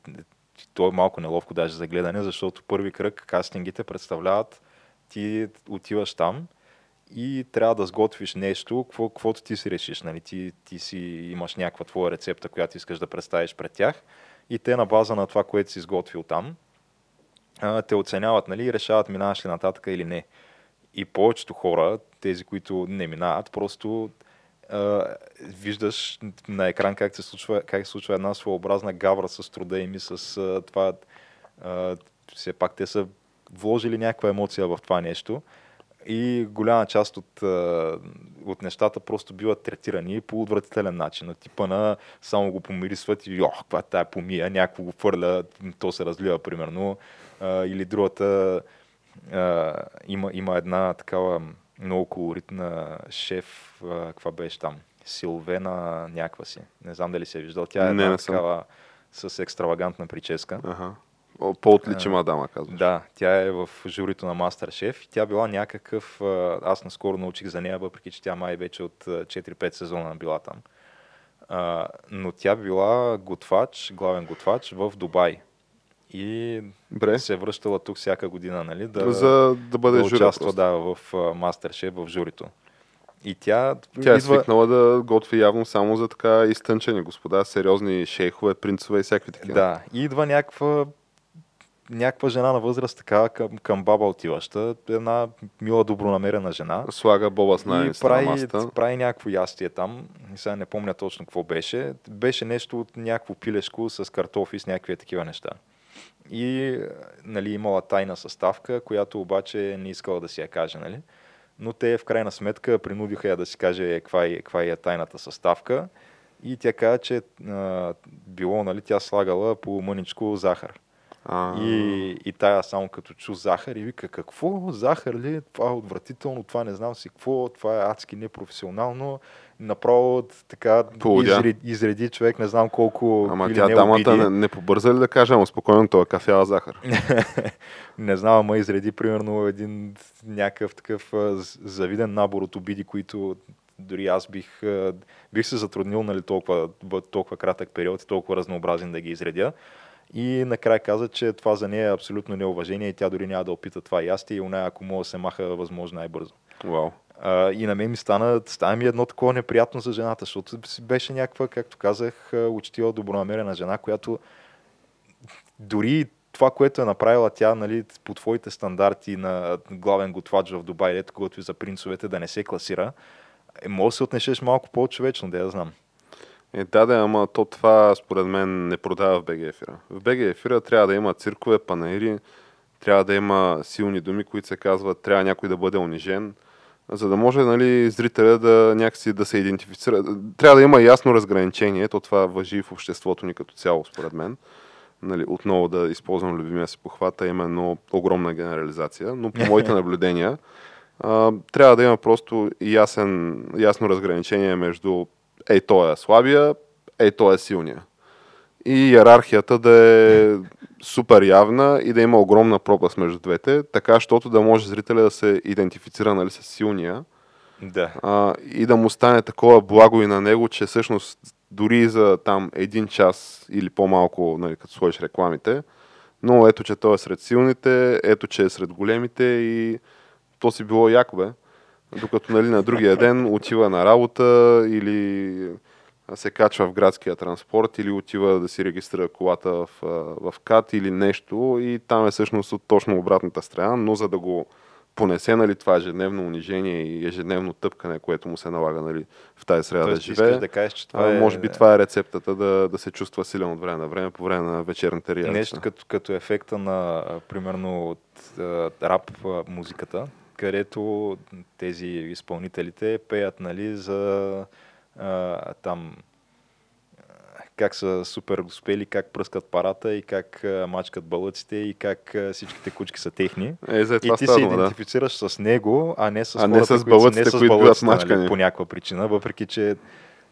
То е малко неловко даже за гледане, защото първи кръг кастингите представляват ти отиваш там и трябва да сготвиш нещо, какво, каквото ти си решиш. Нали? Ти, ти си имаш някаква твоя рецепта, която искаш да представиш пред тях и те на база на това, което си изготвил там, те оценяват нали, и решават минаваш ли нататък или не. И повечето хора, тези, които не минават, просто а, виждаш на екран как се случва, как се случва една своеобразна гавра с труда им и с а, това. А, все пак те са вложили някаква емоция в това нещо. И голяма част от, от нещата просто биват третирани по отвратителен начин. На типа на само го помирисват и ох, каква тая помия, някакво го фърля, то се разлива примерно. Или другата, има, има една такава много колоритна шеф, каква беше там? Силвена някаква си. Не знам дали се е виждал. Тя е Не, една не такава с екстравагантна прическа. Ага. По-отличима дама, казваш. Да, тя е в журито на и тя била някакъв... а, Аз наскоро научих за нея, въпреки че тя май вече от а, 4-5 сезона била там. А, но тя била готвач, главен готвач в Дубай. И Добре. се е връщала тук всяка година, нали? Да, За да бъде да жури. участва просто. да, в а, Masterchef, в журито. И тя, Тя е идва... свикнала да готви явно само за така изтънчени господа, сериозни шейхове, принцове и всякакви такива. Да, и идва някаква някаква жена на възраст, така към, към баба отиваща, една мила добронамерена жена. Слага боба с най прави, прави някакво ястие там. Сега не помня точно какво беше. Беше нещо от някакво пилешко с картофи, с някакви такива неща. И нали, имала тайна съставка, която обаче не искала да си я каже. Нали? Но те в крайна сметка принудиха я да си каже каква е, каква е тайната съставка. И тя каза, че а, било, нали, тя слагала по мъничко захар. И, и тая само като чу захар и вика, какво? Захар ли? Това е отвратително, това не знам си какво, това е адски непрофесионално. Направо така Полудя. изреди, изреди човек, не знам колко Ама или тя не дамата обиди. не, не побърза ли да каже, ама спокойно, това е кафява захар. не знам, ама изреди примерно един някакъв такъв завиден набор от обиди, които дори аз бих, бих се затруднил нали, толкова, толкова кратък период и толкова разнообразен да ги изредя. И накрая каза, че това за нея е абсолютно неуважение и тя дори няма да опита това ястие и она, ако мога да се маха възможно най-бързо. Вау. А, и на мен ми стана, стана ми едно такова неприятно за жената, защото беше някаква, както казах, учтива, добронамерена жена, която дори това, което е направила тя, нали, по твоите стандарти на главен готвач в Дубай, ето готви за принцовете, да не се класира, е, може да се отнесеш малко по-човечно, да я знам. Е, да, да, ама то това според мен не продава в БГ ефира. В БГ ефира трябва да има циркове, панаири, трябва да има силни думи, които се казват, трябва някой да бъде унижен, за да може нали, зрителя да някакси да се идентифицира. Трябва да има ясно разграничение, то това въжи в обществото ни като цяло, според мен. Нали, отново да използвам любимия си похвата, именно огромна генерализация, но по моите наблюдения а, трябва да има просто ясен, ясно разграничение между ей, той е слабия, ей, той е силния. И иерархията да е супер явна и да има огромна пропаст между двете, така, защото да може зрителя да се идентифицира нали, с силния Да. а, и да му стане такова благо и на него, че всъщност дори за там един час или по-малко, нали, като сложиш рекламите, но ето, че той е сред силните, ето, че е сред големите и то си било яко, бе. Докато нали, на другия ден отива на работа или се качва в градския транспорт или отива да си регистрира колата в, в КАТ или нещо и там е всъщност от точно обратната страна, но за да го понесе нали, това ежедневно унижение и ежедневно тъпкане, което му се налага нали, в тази среда да Тоест, живее. искаш да кажеш, че това А, е... Може би това е рецептата да, да се чувства силен от време на време по време на вечерните реалити. Нещо като, като ефекта на, примерно, от рап музиката, където тези изпълнителите пеят нали, за а, там как са супер успели, как пръскат парата и как а, мачкат балъците и как а, всичките кучки са техни. Е, за И това ти става, се дума, да. идентифицираш с него, а не с А не хората, с които са балъците, не с които биват мачкани. нали, по някаква причина, въпреки че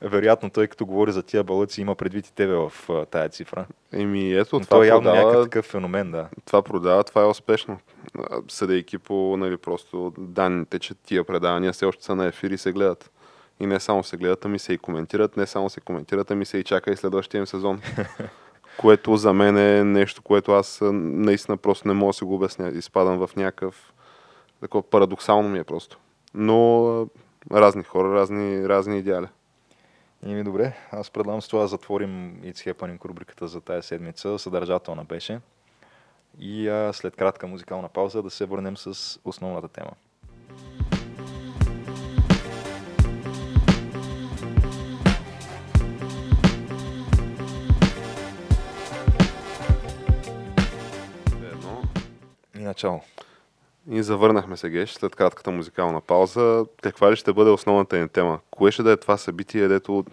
вероятно той като говори за тия балъци има предвид и тебе в тая цифра. Еми, ето, Но това то е явно някакъв продава, такъв феномен, да. това продава, това е успешно. Съдейки по, нали, просто данните, че тия предавания все още са на ефир и се гледат. И не само се гледат, ами се и коментират, не само се коментират, ами се и чака и следващия им сезон. което за мен е нещо, което аз наистина просто не мога да си го обясня. Изпадам в някакъв такова парадоксално ми е просто. Но разни хора, разни, разни идеали. И ми добре, аз предлагам с това да затворим It's Happening рубриката за тая седмица. Съдържателна беше. И а, след кратка музикална пауза да се върнем с основната тема. Едно. И начало. И завърнахме се, Геш, след кратката музикална пауза. Каква ли ще бъде основната ни тема? Кое ще да е това събитие, дето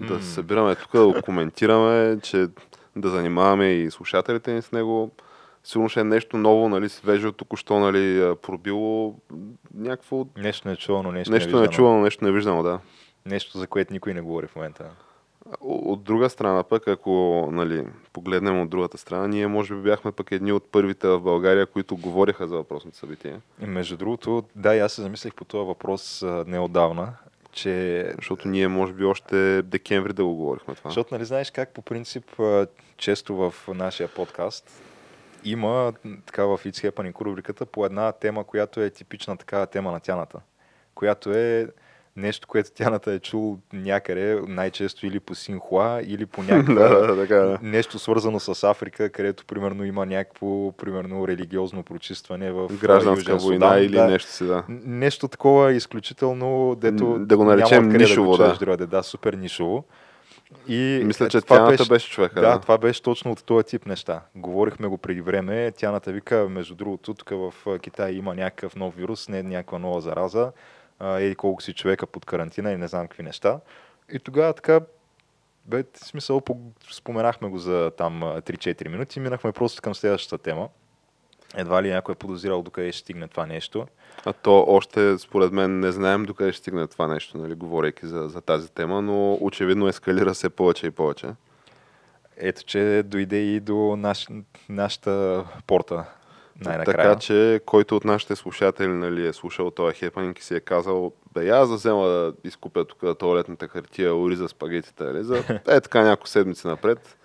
да се събираме тук, да го коментираме, че да занимаваме и слушателите ни с него. Сигурно ще е нещо ново, нали, свежо, току-що нали, пробило някакво... Нещо нечувано, нещо, Нещо невиждано. нечувано, нещо невиждано, да. Нещо, за което никой не говори в момента. От друга страна пък, ако нали, погледнем от другата страна, ние може би бяхме пък едни от първите в България, които говориха за въпросното събитие. И между другото, да, и аз се замислих по този въпрос неодавна, че Защото ние може би още декември да го говорихме това. Защото, нали знаеш как по принцип често в нашия подкаст има така в It's Happening рубриката по една тема, която е типична такава тема на тяната, която е нещо, което тяната е чул някъде, най-често или по Синхуа, или по някаква да, да, така, да. нещо свързано с Африка, където примерно има някакво примерно религиозно прочистване в Гражданска Южен война Судан, или да. нещо си, да. Нещо такова изключително, дето да го наречем нишово, да, да. другаде. да, супер нишово. И Мисля, е, че това тяната беше човека. Да, Да, това беше точно от този тип неща. Говорихме го преди време. Тяната вика, между другото, тук в Китай има някакъв нов вирус, не някаква нова зараза. Еди колко си човека под карантина и не знам какви неща. И тогава така, бе, в смисъл, по- споменахме го за там а, 3-4 минути и минахме просто към следващата тема. Едва ли някой е подозирал докъде ще стигне това нещо. А то още, според мен, не знаем докъде ще стигне това нещо, нали, говорейки за, за тази тема, но очевидно ескалира се повече и повече. Ето, че дойде и до наш, нашата порта най-накрая. Така че, който от нашите слушатели нали, е слушал този хепанинг и си е казал, бе, аз да взема да изкупя тук туалетната хартия, ори за спагетите, нали, за е така няколко седмици напред.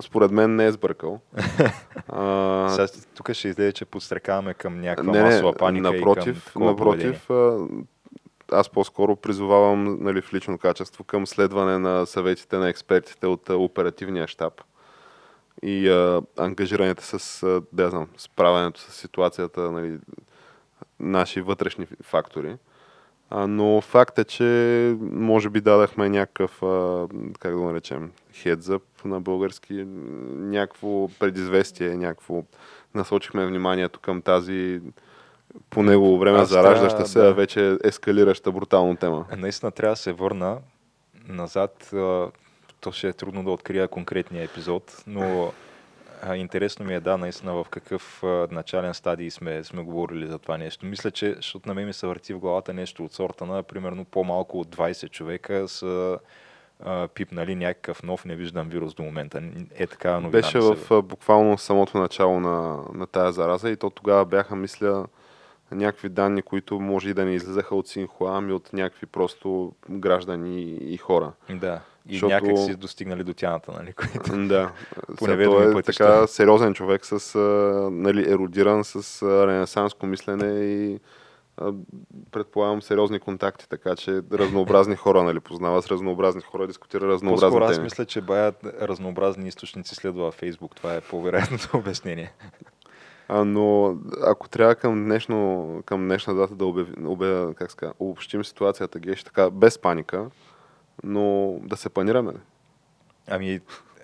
Според мен не е сбъркал. а, Сега тук ще излезе, че подстрекаваме към някаква не, масова паника напротив, и към поведение. напротив, а, аз по-скоро призовавам нали, в лично качество към следване на съветите на експертите от оперативния щаб и а, ангажираните с, а, да знам, справянето с ситуацията, нали, наши вътрешни фактори. А, но факт е, че може би дадахме някакъв, а, как да го наречем, хедзъп на български, някакво предизвестие, някакво насочихме вниманието към тази по негово време Аз зараждаща трябва се, да- вече ескалираща брутално тема. Наистина трябва да се върна назад. а, То ще е трудно да открия конкретния епизод, но а, интересно ми е да, наистина в какъв а, начален стадий сме, сме говорили за това нещо. Мисля, че, защото на мен ми се върти в главата нещо от сорта на примерно по-малко от 20 човека са а, пипнали някакъв нов невиждан вирус до момента. Е така новина. Беше в а, буквално самото начало на, на тая зараза и то тогава бяха, мисля, някакви данни, които може и да не излезаха от Синхуа, ами от някакви просто граждани и хора. Да. И Защото- някак си достигнали до тяната, нали? Които... Да. Той е пътища. така сериозен човек с, нали, еродиран с ренесанско мислене и предполагам сериозни контакти, така че разнообразни хора, нали, познава с разнообразни хора, дискутира По-скоро разнообразни аз теми. мисля, че баят разнообразни източници следва във Фейсбук. Това е по-вероятното обяснение. А, но ако трябва към, днешно, към днешна дата да обяви, обя, как ска, обобщим ситуацията, геш, така, без паника, но да се панираме. Ами,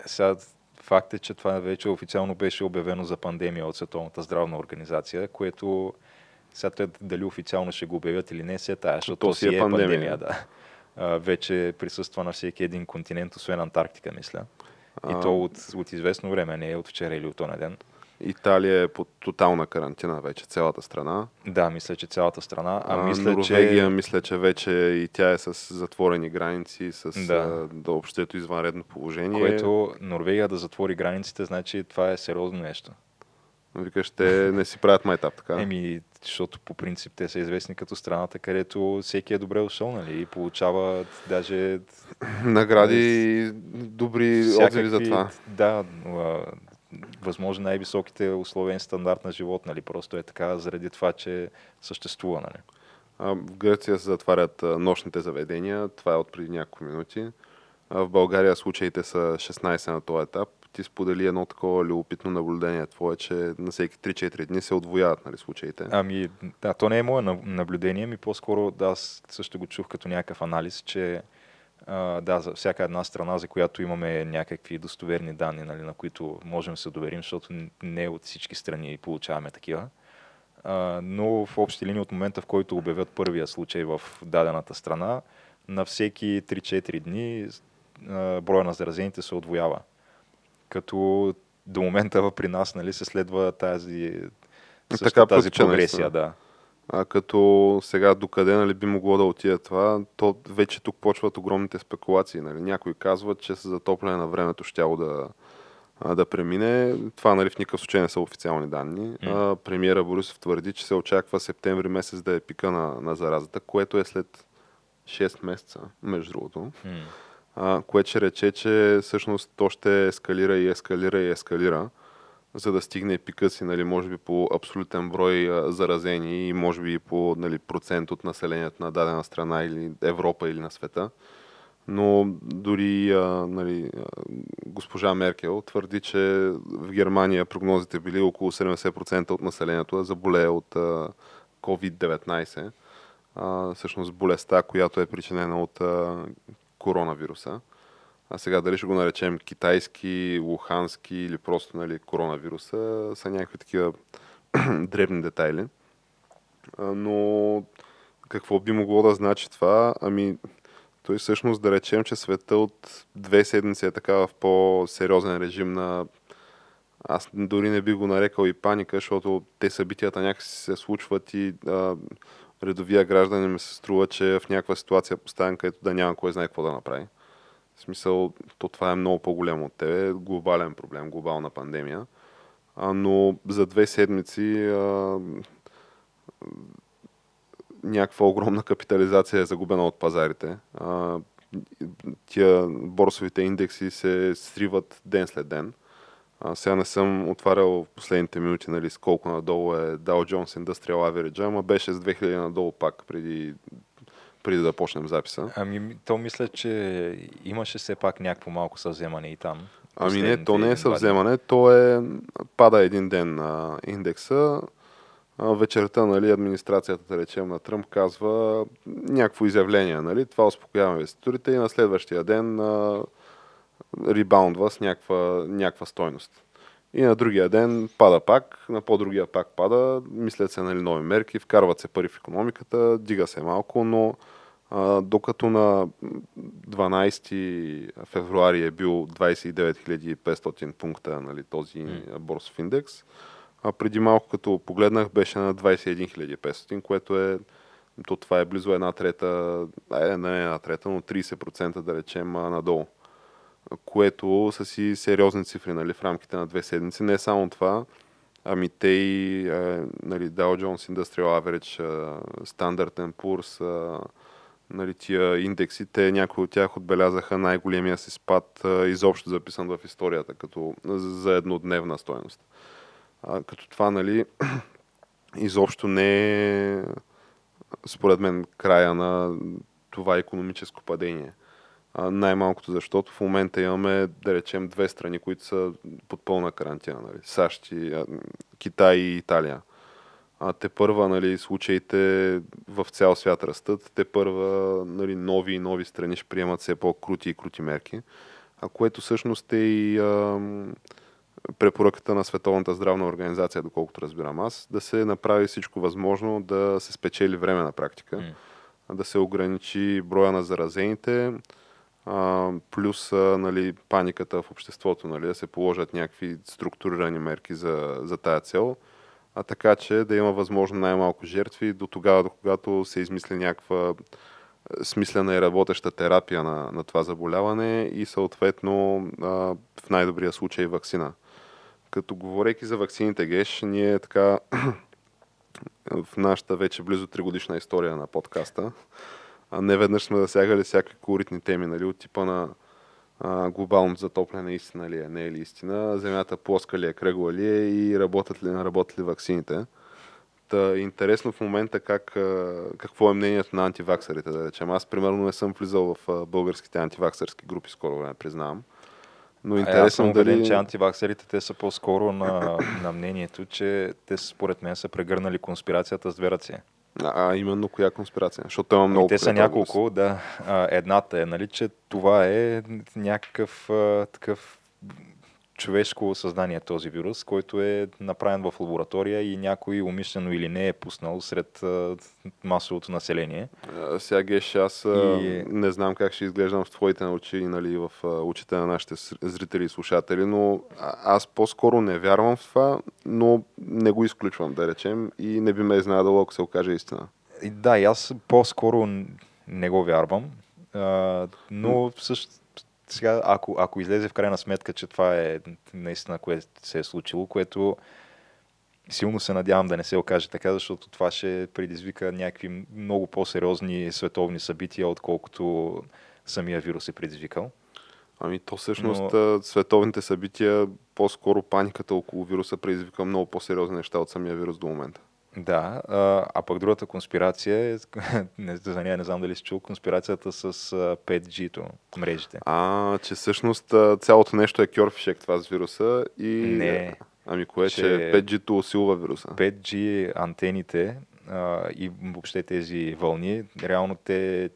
сега факт е, че това вече официално беше обявено за пандемия от Световната здравна организация, което Сега те дали официално ще го обявят или не, се тая, защото То то си е е пандемия. пандемия, да. А, вече присъства на всеки един континент, освен Антарктика, мисля. И А, то от, от известно време, не е от вчера или от онен ден. Италия е под тотална карантина вече, цялата страна. Да, мисля, че цялата страна. А, А, мисля, Норвегия, че... мисля, че вече и тя е с затворени граници, с Да. да общото извънредно положение. Което Норвегия да затвори границите, значи това е сериозно нещо. Викаш, те не си правят майтап, така? Еми, защото по принцип те са известни като страната, където всеки е добре дошъл, нали? И получава даже Награди, добри отзиви за това. Да, възможно най-високите условия стандарт на живот, нали? Просто е така заради това, че съществува, нали? А, в Гърция се затварят нощните заведения. Това е от преди няколко минути. А, в България случаите са 16 на този етап. Ти сподели едно такова любопитно наблюдение твое, че на всеки 3-4 дни се отвояват нали, случаите. Ами, да, то не е мое наб- наблюдение, ми по-скоро да, аз също го чух като някакъв анализ, че а, да, за всяка една страна, за която имаме някакви достоверни данни, нали, на които можем да се доверим, защото не от всички страни получаваме такива. А, но в общи линии от момента, в който обявят първия случай в дадената страна, на всеки 3-4 дни а, броя на заразените се отвоява. Като до момента при нас нали, се следва тази, също Така тази прогресия. Да. А като сега докъде нали, би могло да отиде това, то вече тук почват огромните спекулации. Нали. Някои казват, че с затопляне на времето щяло да, да премине. Това нали, в никакъв случай не са официални данни. А, премиера Борисов твърди, че се очаква септември месец да е пика на, на заразата, което е след 6 месеца, между другото. А, което ще рече, че всъщност то ще ескалира и ескалира и ескалира, за да стигне пика си, нали, може би по абсолютен брой заразени и може би по нали, процент от населението на дадена страна или Европа или на света. Но дори а, нали, госпожа Меркел твърди, че в Германия прогнозите били около 70% от населението да заболее от а, COVID-19. А, всъщност болестта, която е причинена от а, коронавируса. А сега дали ще го наречем китайски, лухански или просто нали, коронавируса, са някакви такива дребни детайли. Но какво би могло да значи това? Ами, той всъщност да речем, че света от две седмици е така в по-сериозен режим на аз дори не би го нарекал и паника, защото те събитията някакси се случват и а, редовия гражданин ми се струва, че е в някаква ситуация е поставен, където да няма кой знае какво да направи. В смисъл, то това е много по-голямо от тебе, глобален проблем, глобална пандемия. А, но за две седмици а, някаква огромна капитализация е загубена от пазарите. А, тия борсовите индекси се сриват ден след ден. А, сега не съм отварял в последните минути нали, колко надолу е Dow Jones Industrial Average, ама беше с 2000 надолу пак преди, преди да почнем записа. Ами, то мисля, че имаше все пак някакво малко съвземане и там. Ами не, то не е съвземане, то е пада един ден на индекса. Вечерта, нали, администрацията, да речем, на Тръмп казва някакво изявление, нали, това успокоява инвеститорите и на следващия ден а, ребаундва с някаква, някаква стойност. И на другия ден пада пак, на по-другия пак пада, мислят се нали, нови мерки, вкарват се пари в економиката, дига се малко, но а, докато на 12 февруари е бил 29 500 пункта нали, този М. борсов индекс, а преди малко като погледнах беше на 21 500, което е то това е близо една трета, е, не една трета, но 30% да речем надолу. Което са си сериозни цифри нали, в рамките на две седмици. Не само това, ами те и е, нали, Dow Jones Industrial Average, е, Standard Poor's, е, нали, тия индекси, те някои от тях отбелязаха най-големия си спад е, изобщо записан в историята, като за еднодневна стоеност. А, като това, нали, изобщо не е според мен края на това економическо падение. А, най-малкото защото в момента имаме, да речем, две страни, които са под пълна карантина. Нали? САЩ и а, Китай и Италия. А те първа, нали, случаите в цял свят растат. Те първа, нали, нови и нови страни ще приемат все по-крути и крути мерки. А което всъщност е и а, препоръката на Световната здравна организация, доколкото разбирам аз, да се направи всичко възможно да се спечели време на практика, mm. да се ограничи броя на заразените, а, плюс а, нали, паниката в обществото, нали, да се положат някакви структурирани мерки за, за тая цел, а така че да има възможно най-малко жертви до тогава, до когато се измисли някаква смислена и работеща терапия на, на това заболяване и съответно а, в най-добрия случай вакцина. Като говорейки за вакцините ГЕШ, ние така в нашата вече близо 3 годишна история на подкаста, не веднъж сме засягали всякакви колоритни теми, нали, от типа на а, глобалното затопляне истина ли е, не е ли истина, земята плоска ли е, кръгла ли е и работят ли, работят ли вакцините. Та, интересно в момента как, какво е мнението на антиваксарите, да речем. Аз, примерно, не съм влизал в българските антиваксарски групи, скоро време признавам. Но интересно аз съм убеден, дали... че антиваксерите те са по-скоро на, на мнението, че те според мен са прегърнали конспирацията с две ръце. А, а именно коя конспирация? Защото има много. И те са няколко, да. Едната е, нали, че това е някакъв такъв човешко създание този вирус, който е направен в лаборатория и някой умишлено или не е пуснал сред масовото население. Сега Геш, аз и... не знам как ще изглеждам в твоите очи, нали, в очите на нашите зрители и слушатели, но аз по-скоро не вярвам в това, но не го изключвам, да речем, и не би ме изненадало, ако се окаже истина. И, да, и аз по-скоро не го вярвам, но също сега, ако, ако излезе в крайна сметка, че това е наистина, което се е случило, което силно се надявам да не се окаже така, защото това ще предизвика някакви много по-сериозни световни събития, отколкото самия вирус е предизвикал. Ами то всъщност Но... световните събития, по-скоро паниката около вируса предизвика много по-сериозни неща от самия вирус до момента. Да, а, пък другата конспирация е, не, за нея не знам дали си чул, конспирацията с 5G-то, мрежите. А, че всъщност цялото нещо е кьорфишек това с вируса и... Не. Ами кое, че, че 5G-то усилва вируса? 5G антените а, и въобще тези вълни, реално те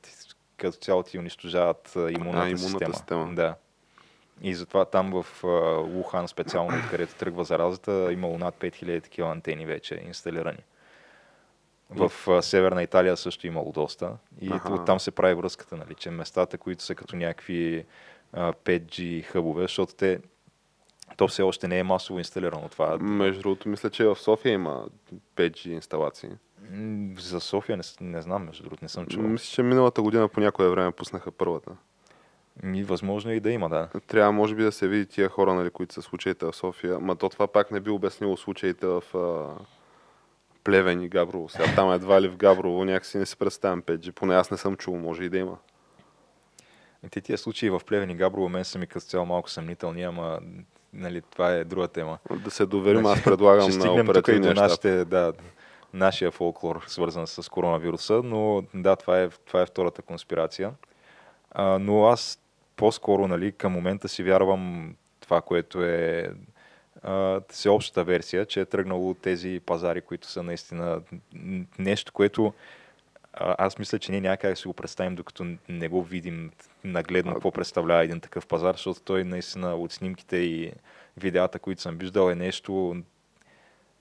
като цяло ти унищожават имунната, а, имунната система. система. Да. И затова там в Лухан специално, откъдето тръгва заразата, имало над 5000 такива антени вече инсталирани. В а, Северна Италия също имало доста. И ага. оттам се прави връзката, нали, че местата, които са като някакви а, 5G хъбове, защото те то все още не е масово инсталирано това. Между другото, мисля, че в София има 5G инсталации. За София не, не знам, между другото, не съм чувал. Мисля, че миналата година по някое време пуснаха първата. Ми, възможно е и да има, да. Трябва, може би, да се види тия хора, нали, които са случаите в София. Ма то това пак не би обяснило случаите в Плевен и Габрово. Сега там едва ли в Габрово някакси не се представям 5G. Поне аз не съм чул, може и да има. И те тия случаи в Плевен и Габрово мен са ми като цяло малко съмнителни, ама нали, това е друга тема. Да се доверим, аз предлагам ще на оперативния щаб. Нашите, да, нашия фолклор, свързан с коронавируса, но да, това е, това е втората конспирация. А, но аз по-скоро нали, към момента си вярвам това, което е всеобщата версия, че е тръгнало от тези пазари, които са наистина нещо, което аз мисля, че ние някак си го представим, докато не го видим нагледно какво представлява един такъв пазар, защото той наистина от снимките и видеята, които съм виждал, е нещо,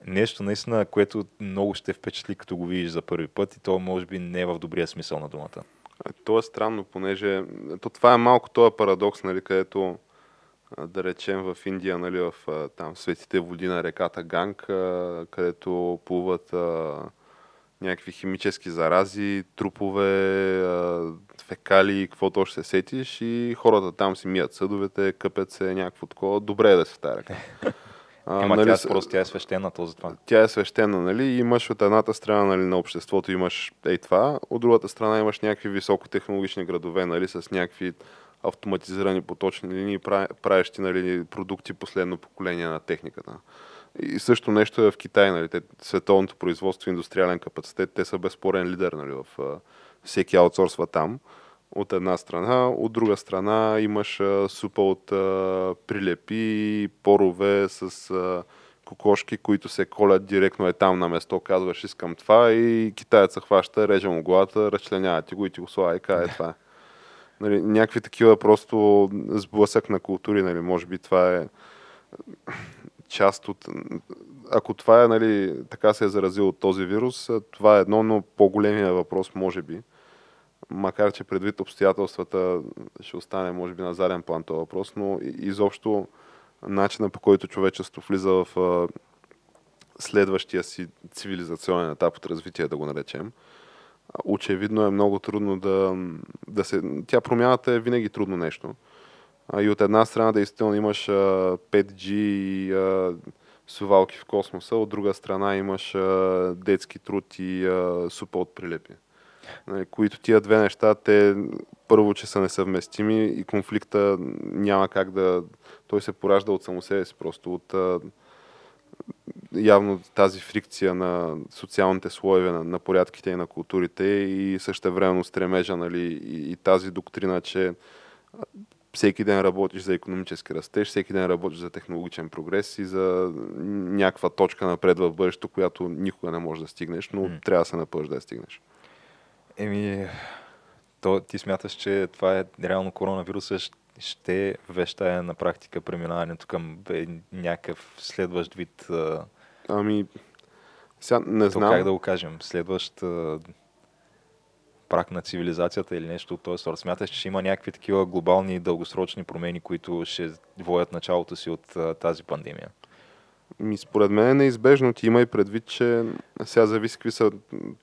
нещо наистина, което много ще впечатли, като го видиш за първи път и то може би не е в добрия смисъл на думата. То е странно, понеже то това е малко този парадокс, нали, където да речем в Индия, нали, в там светите води на реката Ганг, където плуват а, някакви химически зарази, трупове, а, фекали, каквото още се сетиш и хората там си мият съдовете, къпят се някакво такова. Добре е да се тази река. А, Ема нали, тя, просто тя е свещена този това. Тя е свещена, нали? Имаш от едната страна нали, на обществото имаш ей това, от другата страна имаш някакви високотехнологични градове, нали, с някакви автоматизирани поточни линии, правещи нали, продукти последно поколение на техниката. И също нещо е в Китай, нали, те, световното производство, индустриален капацитет, те са безспорен лидер нали, в всеки аутсорсва там от една страна, от друга страна имаш а, супа от а, прилепи, порове с а, кокошки, които се колят директно е там на место, казваш искам това и китаец се хваща, реже му главата, разчленява ти го и ти го слага и кае това. Нали, някакви такива просто сблъсък на култури, нали, може би това е част от... Ако това е, нали, така се е заразил от този вирус, това е едно, но по-големия въпрос, може би, макар че предвид обстоятелствата ще остане, може би, на заден план този въпрос, но изобщо начина по който човечество влиза в следващия си цивилизационен етап от развитие, да го наречем, очевидно е много трудно да, да се... Тя промяната е винаги трудно нещо. И от една страна действително имаш 5G и сувалки в космоса, от друга страна имаш детски труд и супа от прилепи. Нали, които тия две неща, те първо, че са несъвместими и конфликта няма как да... Той се поражда от само себе си, просто от явно тази фрикция на социалните слоеве, на, на порядките и на културите и също времено стремежа нали, и, и тази доктрина, че всеки ден работиш за економически растеж, всеки ден работиш за технологичен прогрес и за някаква точка напред в бъдещето, която никога не можеш да стигнеш, но mm. трябва да се напъш да я стигнеш. Еми, то, ти смяташ, че това е реално коронавируса ще вещае на практика преминаването към някакъв следващ вид. Ами, сега не знам. То, как да го кажем? Следващ прак на цивилизацията или нещо от този сорт. Смяташ, че ще има някакви такива глобални дългосрочни промени, които ще воят началото си от а, тази пандемия? Ми, според мен е неизбежно. Ти има и предвид, че сега зависи какви са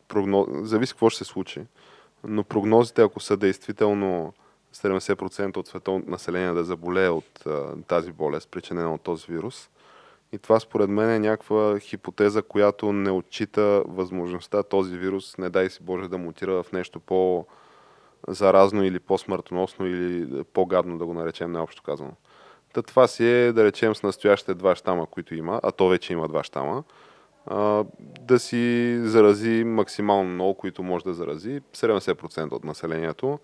прогноз... зависи какво ще се случи. Но прогнозите, ако са действително 70% от световното население да заболее от а, тази болест, причинена от този вирус, и това според мен е някаква хипотеза, която не отчита възможността този вирус, не дай си Боже, да мутира в нещо по заразно или по-смъртоносно или по-гадно, да го наречем необщо казано. Та това си е, да речем, с настоящите два щама, които има, а то вече има два щама, да си зарази максимално много, които може да зарази 70% от населението.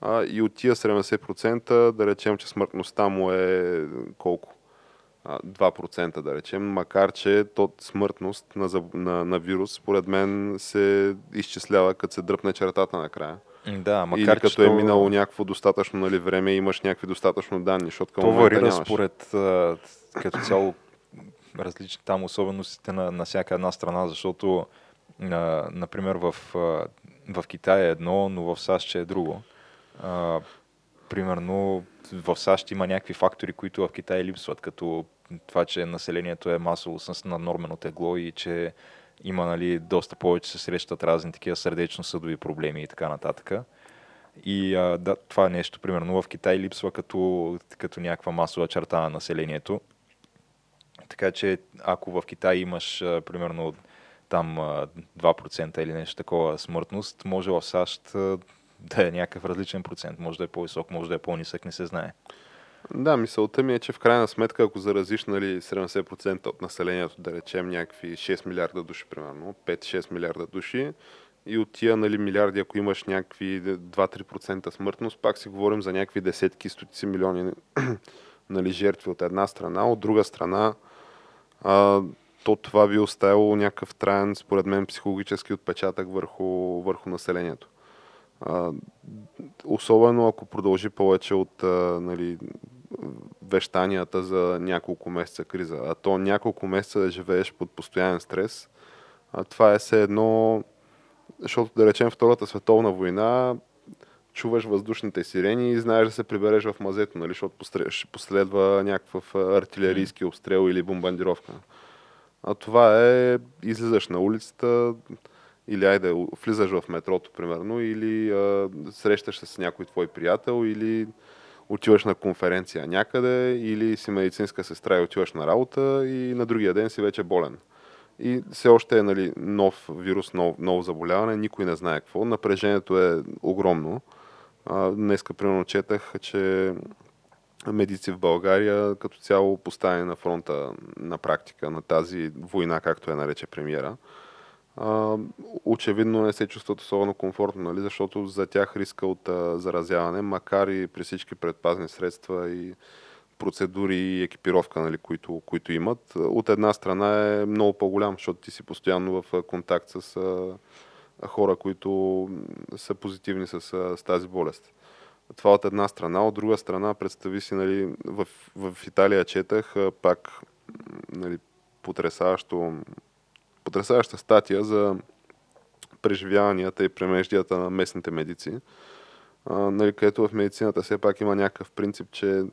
А, и от тия 70% да речем, че смъртността му е колко? 2% да речем, макар че то смъртност на, на, на вирус, според мен, се изчислява като се дръпне чертата накрая. Да, макар Или като че е минало някакво достатъчно нали, време и имаш някакви достатъчно данни, защото към То варира според като цяло различни там особеностите на, на всяка една страна, защото а, например в, в Китай е едно, но в САЩ е друго. А, примерно в САЩ има някакви фактори, които в Китай липсват, като това, че населението е масово с наднормено тегло и че има нали, доста повече се срещат разни такива сърдечно-съдови проблеми и така нататък. И а, да, това нещо, примерно в Китай липсва като, като някаква масова черта на населението. Така че ако в Китай имаш а, примерно там 2% или нещо такова смъртност, може в САЩ да е някакъв различен процент. Може да е по-висок, може да е по-нисък, не се знае. Да, мисълта ми е, че в крайна сметка, ако заразиш нали, 70% от населението, да речем някакви 6 милиарда души, примерно, 5-6 милиарда души, и от тия нали, милиарди, ако имаш някакви 2-3% смъртност, пак си говорим за някакви десетки, стотици милиони нали, жертви от една страна. От друга страна, а, то това би оставило някакъв траен, според мен, психологически отпечатък върху, върху населението. А, особено ако продължи повече от а, нали, вещанията за няколко месеца криза. А то няколко месеца да живееш под постоянен стрес, а това е все едно, защото да речем Втората световна война, чуваш въздушните сирени и знаеш да се прибереш в мазето, нали, защото последва някакъв артилерийски обстрел или бомбардировка. А това е, излизаш на улицата, или айде, влизаш в метрото, примерно, или а, срещаш се с някой твой приятел, или отиваш на конференция някъде, или си медицинска сестра и отиваш на работа и на другия ден си вече болен. И все още е нали, нов вирус, нов, ново заболяване, никой не знае какво. Напрежението е огромно. А, днеска, примерно, четах, че медици в България като цяло поставени на фронта на практика на тази война, както я нарече премиера а, очевидно не се чувстват особено комфортно, нали? защото за тях риска от а, заразяване, макар и при всички предпазни средства и процедури и екипировка, нали, които, които имат, от една страна е много по-голям, защото ти си постоянно в контакт с а, хора, които са позитивни с, с тази болест. Това от една страна. От друга страна, представи си, нали, в, в Италия четах пак нали, потрясаващо, потрясаваща статия за преживяванията и премеждията на местните медици, а, нали, където в медицината все пак има някакъв принцип, че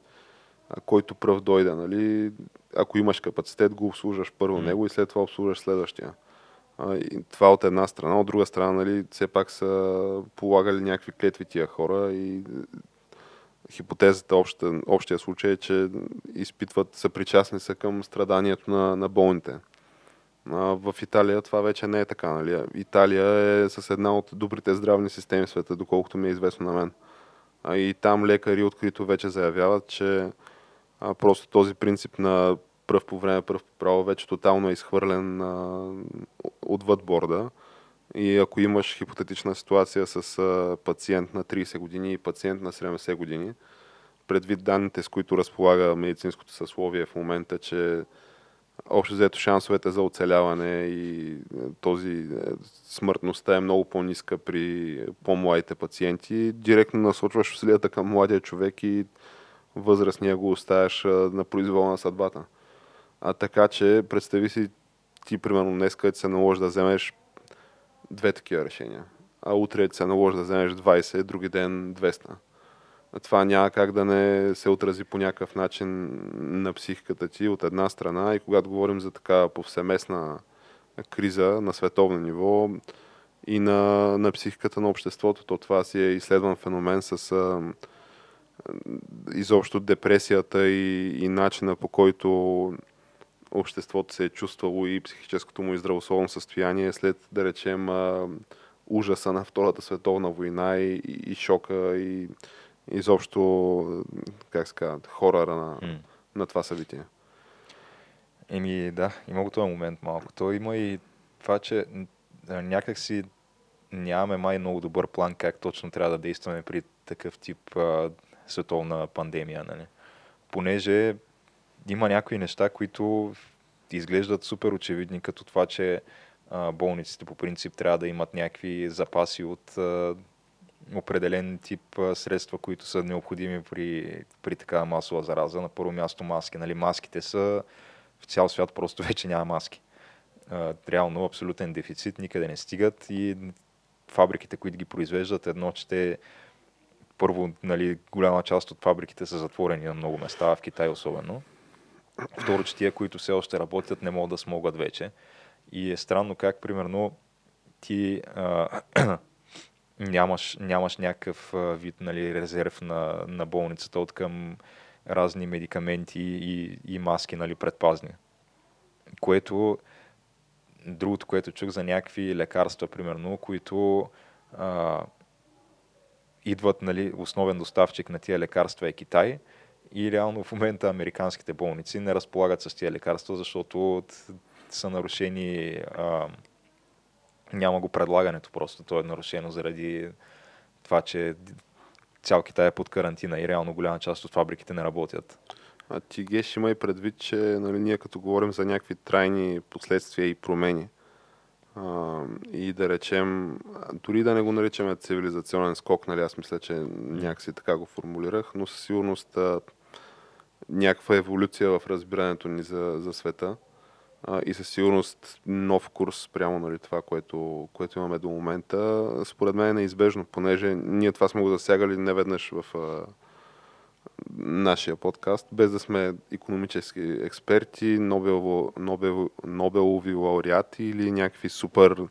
а, който пръв дойде, нали, ако имаш капацитет, го обслужваш първо mm. него и след това обслужваш следващия. А, и това от една страна. От друга страна, нали, все пак са полагали някакви клетви тия хора и хипотезата, обща, общия случай е, че изпитват, съпричастни са към страданието на, на болните. В Италия това вече не е така. Нали? Италия е с една от добрите здравни системи в света, доколкото ми е известно на мен. И там лекари открито вече заявяват, че просто този принцип на пръв по време, пръв по право вече тотално е изхвърлен отвъд борда. И ако имаш хипотетична ситуация с пациент на 30 години и пациент на 70 години, предвид данните, с които разполага медицинското съсловие в момента, че общо взето шансовете за оцеляване и е, този е, смъртността е много по-ниска при по-младите пациенти. Директно насочваш усилията към младия човек и възрастния го оставяш на произвол на съдбата. А така че, представи си ти, примерно, днес, където се наложи да вземеш две такива решения. А утре се наложи да вземеш 20, други ден 200 това няма как да не се отрази по някакъв начин на психиката ти от една страна. И когато говорим за така повсеместна криза на световно ниво и на, на психиката на обществото, то това си е изследван феномен с а, изобщо депресията и, и начина по който обществото се е чувствало и психическото му и здравословно състояние след, да речем, а, ужаса на Втората световна война и, и, и шока и изобщо, как се казва, хорора на, mm. на това събитие. Еми да, има го този момент малко. То има и това, че някак си нямаме май много добър план как точно трябва да действаме при такъв тип а, световна пандемия. Нали? Понеже има някои неща, които изглеждат супер очевидни, като това, че а, болниците по принцип трябва да имат някакви запаси от а, определен тип средства, които са необходими при, при такава масова зараза. На първо място маски. Нали, маските са в цял свят просто вече няма маски. Реално абсолютен дефицит, никъде не стигат и фабриките, които ги произвеждат, едно, че те първо, нали, голяма част от фабриките са затворени на много места, в Китай особено. Второ, че тия, които все още работят, не могат да смогат вече. И е странно как, примерно, ти а, нямаш, нямаш някакъв вид нали, резерв на, на болницата от към разни медикаменти и, и маски нали, предпазни. Което, другото, което чух за някакви лекарства, примерно, които а, идват, нали, основен доставчик на тия лекарства е Китай и реално в момента американските болници не разполагат с тия лекарства, защото са нарушени а, няма го предлагането просто. То е нарушено заради това, че цял Китай е под карантина и реално голяма част от фабриките не работят. А ти геш има и предвид, че нали, ние като говорим за някакви трайни последствия и промени, а, и да речем, дори да не го наричаме цивилизационен скок, нали, аз мисля, че някакси така го формулирах, но със сигурност а, някаква еволюция в разбирането ни за, за света и със сигурност нов курс прямо нали, това, което, което имаме до момента, според мен е неизбежно, понеже ние това сме го засягали неведнъж в а, нашия подкаст, без да сме економически експерти, Нобел, Нобел, Нобелови лауреати или някакви супер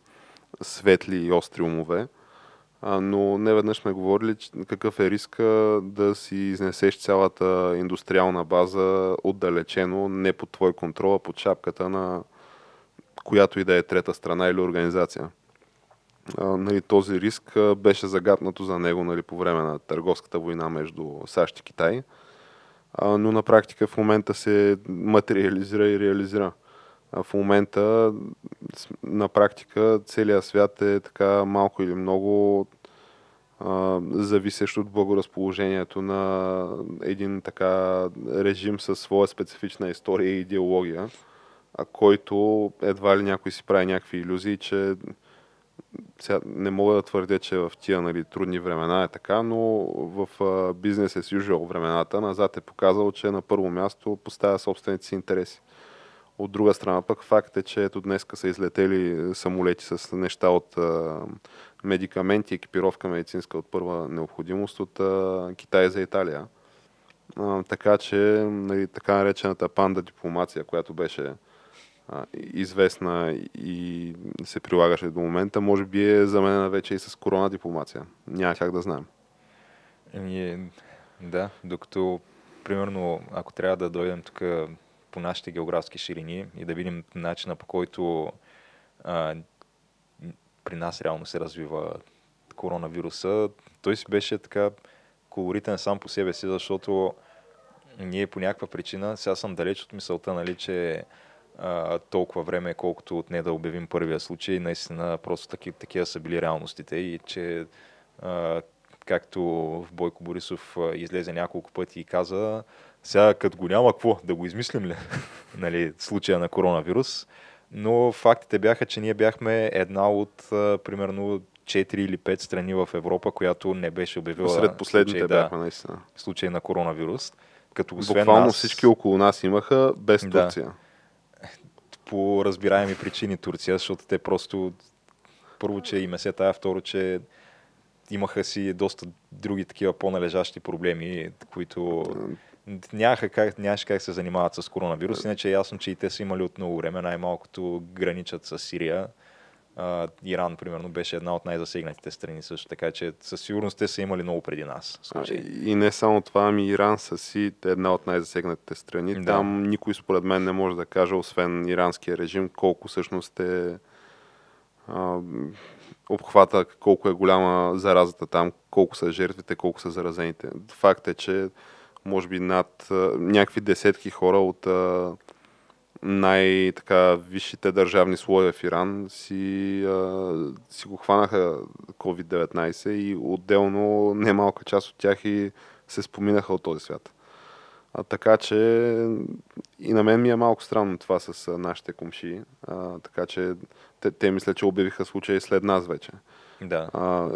светли и остри умове. А, но не веднъж сме говорили че, какъв е риска да си изнесеш цялата индустриална база отдалечено, не под твой контрол, а под шапката на която и да е трета страна или организация. А, нали, този риск беше загаднато за него нали, по време на търговската война между САЩ и Китай, а, но на практика в момента се материализира и реализира. В момента на практика целият свят е така малко или много зависещ от благоразположението на един така режим със своя специфична история и идеология, а който едва ли някой си прави някакви иллюзии, че сега не мога да твърдя, че в тия нали, трудни времена е така, но в бизнес as usual времената назад е показал, че на първо място поставя собствените си интереси. От друга страна пък факт е, че ето днес са излетели самолети с неща от медикаменти, екипировка медицинска от първа необходимост от а, Китай за Италия. А, така че нали, така наречената панда дипломация, която беше а, известна и се прилагаше до момента, може би е заменена вече и с корона дипломация. Няма как да знаем. Еми, да, докато, примерно, ако трябва да дойдем тук по нашите географски ширини и да видим начина по който а, при нас реално се развива коронавируса, той си беше така колоритен сам по себе си, защото ние по някаква причина, сега съм далеч от мисълта, нали, че а, толкова време, колкото от не да обявим първия случай, наистина просто таки, такива са били реалностите и че а, както Бойко Борисов излезе няколко пъти и каза, сега като го няма, какво? Да го измислим ли? нали, случая на коронавирус. Но фактите бяха, че ние бяхме една от а, примерно 4 или 5 страни в Европа, която не беше обявила Сред последните случай, бяхме, наистина. случай на коронавирус. Като освен Буквално нас, всички около нас имаха без Да. Турция. по разбираеми причини Турция, защото те просто първо, че им е се тая, второ, че имаха си доста други такива по-належащи проблеми, които нямаха как, нямаше как се занимават с коронавирус, иначе е ясно, че и те са имали от много време, най-малкото граничат с Сирия. А, Иран, примерно, беше една от най-засегнатите страни също, така че със сигурност те са имали много преди нас. А. И не само това, ами Иран са си една от най-засегнатите страни. Да. Там никой според мен не може да каже, освен иранския режим, колко всъщност е а, обхвата, колко е голяма заразата там, колко са жертвите, колко са заразените. Факт е, че може би над някакви десетки хора от а, най-така висшите държавни слоеве в Иран си, а, си го хванаха COVID-19 и отделно немалка част от тях и се споминаха от този свят. А, така че и на мен ми е малко странно това с а, нашите комши. А, така че те, те мисля, че обявиха случай след нас вече. Да. А,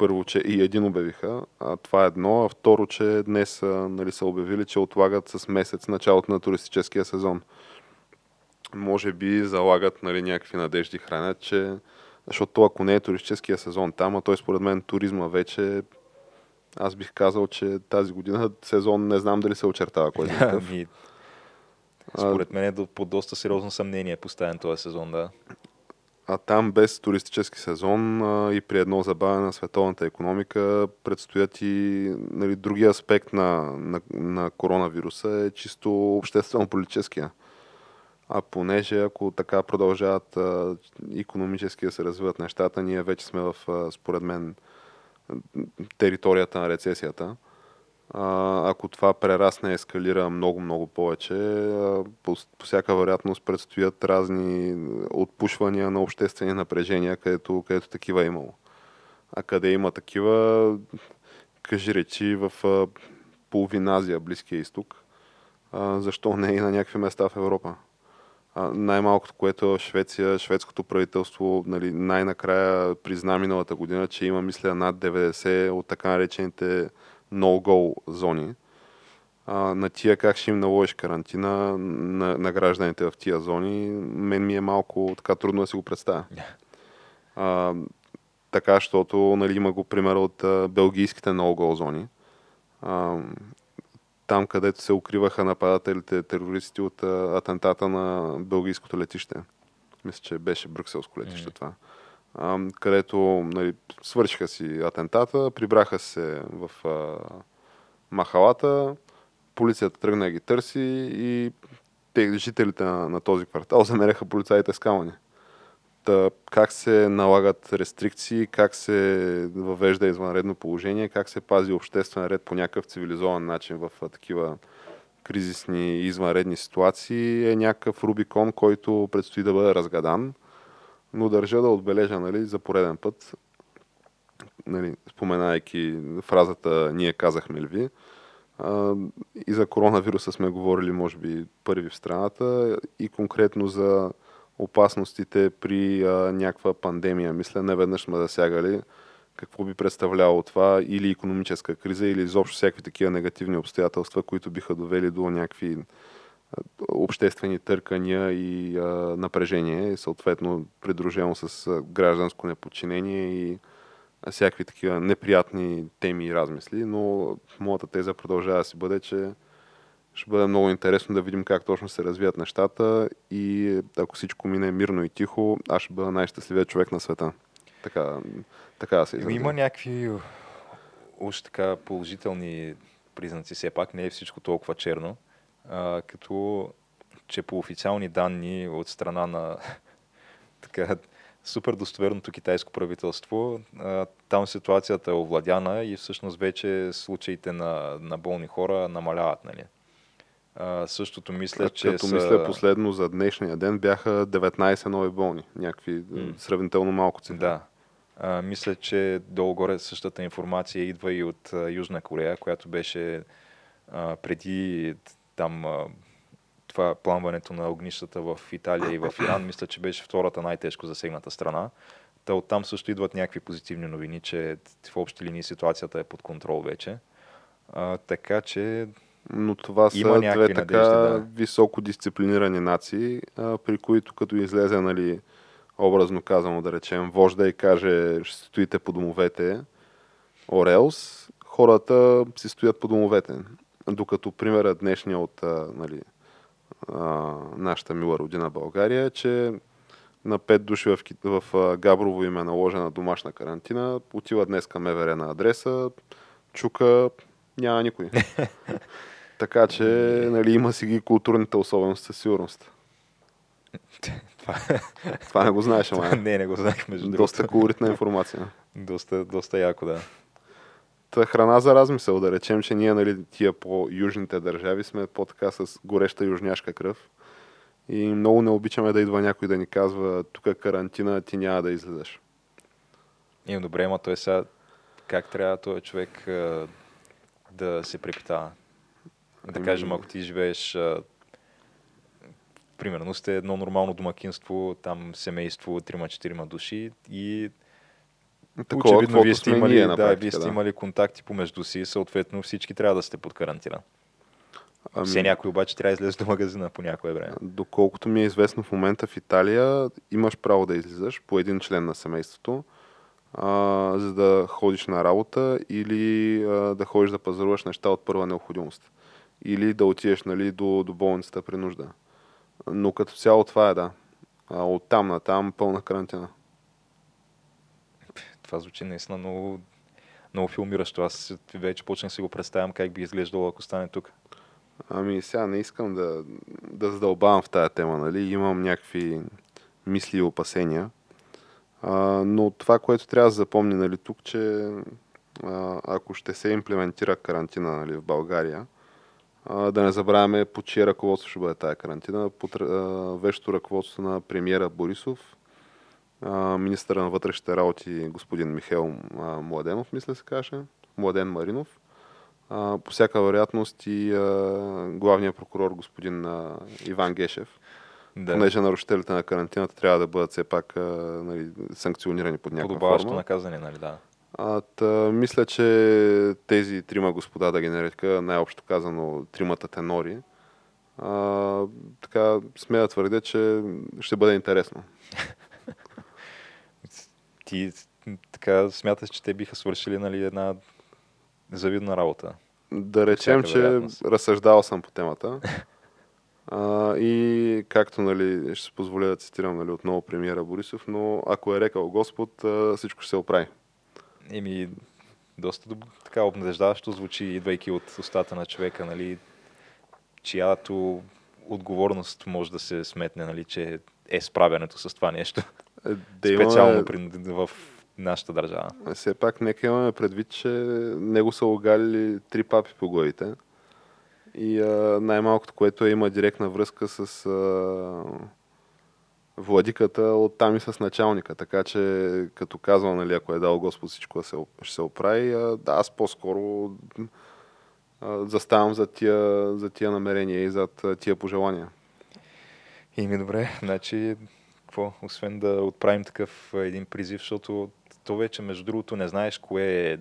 първо, че и един обявиха, а това е едно, а второ, че днес нали, са обявили, че отлагат с месец началото на туристическия сезон. Може би залагат нали, някакви надежди, хранят, че защото ако не е туристическия сезон там, а той според мен туризма вече аз бих казал, че тази година сезон не знам дали се очертава кой знае какъв. Ами, според мен е до- под доста сериозно съмнение поставен този сезон, да. А там без туристически сезон а, и при едно забавяне на световната економика предстоят и нали, другия аспект на, на, на коронавируса е чисто обществено-политическия. А понеже ако така продължават а, економически да се развиват нещата, ние вече сме в, а, според мен, територията на рецесията. Ако това прерасне ескалира много-много повече, по, по всяка вероятност предстоят разни отпушвания на обществени напрежения, където, където такива е имало. А къде има такива, кажи речи в а, половин Азия, Близкия изток, а, защо не и на някакви места в Европа. А, най-малкото, което е Швеция, шведското правителство нали, най-накрая призна миналата година, че има, мисля, над 90 от така наречените no-go зони. А, на тия как ще им наложиш карантина на, на гражданите в тия зони, мен ми е малко така трудно да си го представя. А, така, защото нали, има го пример от а, белгийските no-go зони. А, там, където се укриваха нападателите, терористи от а, атентата на белгийското летище. Мисля, че беше Брюкселско летище Мгм. това. Където нали, свършиха си атентата, прибраха се в а, махалата, полицията тръгна да ги търси и те, жителите на, на този квартал замеряха полицаите с камъни. Та, как се налагат рестрикции, как се въвежда извънредно положение, как се пази обществен ред по някакъв цивилизован начин в а, такива кризисни и извънредни ситуации е някакъв Рубикон, който предстои да бъде разгадан. Но държа да отбележа нали, за пореден път, нали, споменайки фразата «Ние казахме ли ви», а, и за коронавируса сме говорили, може би, първи в страната и конкретно за опасностите при а, някаква пандемия. Мисля, не веднъж сме засягали какво би представлявало това или економическа криза, или изобщо всякакви такива негативни обстоятелства, които биха довели до някакви обществени търкания и а, напрежение, съответно придружено с гражданско неподчинение и всякакви такива неприятни теми и размисли, но моята теза продължава да си бъде, че ще бъде много интересно да видим как точно се развият нещата и ако всичко мине мирно и тихо, аз ще бъда най-щастливият човек на света. Така, така да се изразя. Има някакви уж така положителни признаци, все пак не е всичко толкова черно, а, като че по официални данни от страна на така, супер достоверното китайско правителство. Там ситуацията е овладяна и всъщност вече случаите на, на болни хора намаляват. Нали? А, същото мисля, а, че Като са... мисля последно за днешния ден бяха 19 нови болни. Някакви mm. сравнително малко цифри. Да. А, мисля, че долу-горе същата информация идва и от а, Южна Корея, която беше а, преди там а, това пламването на огнищата в Италия и в Иран, мисля, че беше втората най-тежко засегната страна. Та оттам също идват някакви позитивни новини, че в общи линии ситуацията е под контрол вече. А, така че но това Има са две така да. високо дисциплинирани нации, а, при които като излезе, нали, образно казано да речем, вожда и каже, ще стоите по домовете, Орелс, хората си стоят по домовете. Докато примерът днешния от а, нали, а, нашата мила родина България, че на пет души в, в Габрово им е наложена домашна карантина, отива днес към МВР на адреса, чука, няма никой. така че нали, има си ги културните особености със сигурност. Това, Това не го знаеш, ама. не, не го знаех, между другото. Доста колоритна информация. доста, доста яко, да. Храна за размисъл, да речем, че ние, нали, тия по-южните държави сме по-така с гореща южняшка кръв. И много не обичаме да идва някой да ни казва, тук е карантина, ти няма да излезеш. И добре, ама той сега как трябва този човек да се препитава? Да ами- кажем, ако ти живееш примерно сте едно нормално домакинство, там семейство, 3-4 души и Такова, очевидно вие сте, имали, да, практика, вие сте да. имали контакти помежду си, съответно всички трябва да сте под карантина. Ами... Все някой обаче трябва да излезе до магазина по някое време. Доколкото ми е известно в момента в Италия, имаш право да излизаш по един член на семейството, а, за да ходиш на работа или а, да ходиш да пазаруваш неща от първа необходимост. Или да отидеш нали, до, до болницата при нужда. Но като цяло това е да. А, от там на там пълна карантина това звучи наистина много, много филмиращо. Аз вече почнах си го представям как би изглеждало, ако стане тук. Ами сега не искам да, да задълбавам в тая тема, нали? Имам някакви мисли и опасения. А, но това, което трябва да запомни нали, тук, че а, ако ще се имплементира карантина нали, в България, а, да не забравяме по чие ръководство ще бъде тая карантина. Под вещото ръководство на премиера Борисов министъра на вътрешните работи господин Михаил Младенов, мисля се каже, Младен Маринов. По всяка вероятност и главният прокурор господин Иван Гешев. Да. Понеже нарушителите на карантината трябва да бъдат все пак нали, санкционирани под някаква Подобаващо форма. наказане, нали да. А, та, мисля, че тези трима господа, да ги нарека, най-общо казано тримата тенори, а, така смея да твърдя, че ще бъде интересно. ти така смяташ, че те биха свършили нали, една завидна работа. Да речем, че вероятност. разсъждавал съм по темата. А, и както нали, ще се позволя да цитирам нали, отново премиера Борисов, но ако е рекал Господ, а, всичко ще се оправи. Еми, доста доб... така обнадеждаващо звучи, идвайки от устата на човека, нали, чиято отговорност може да се сметне, нали, че е справянето с това нещо. Да Специално при, в нашата държава. Все пак нека имаме предвид, че него са огалили три папи по главите. И а, най-малкото, което е, има директна връзка с а, владиката от там и с началника. Така че, като казвам, нали, ако е дал Господ всичко се, ще се оправи, а, да, аз по-скоро а, заставам за тия, за тия намерения и за тия пожелания. И ми добре, значи какво, освен да отправим такъв един призив, защото то вече, между другото, не знаеш кое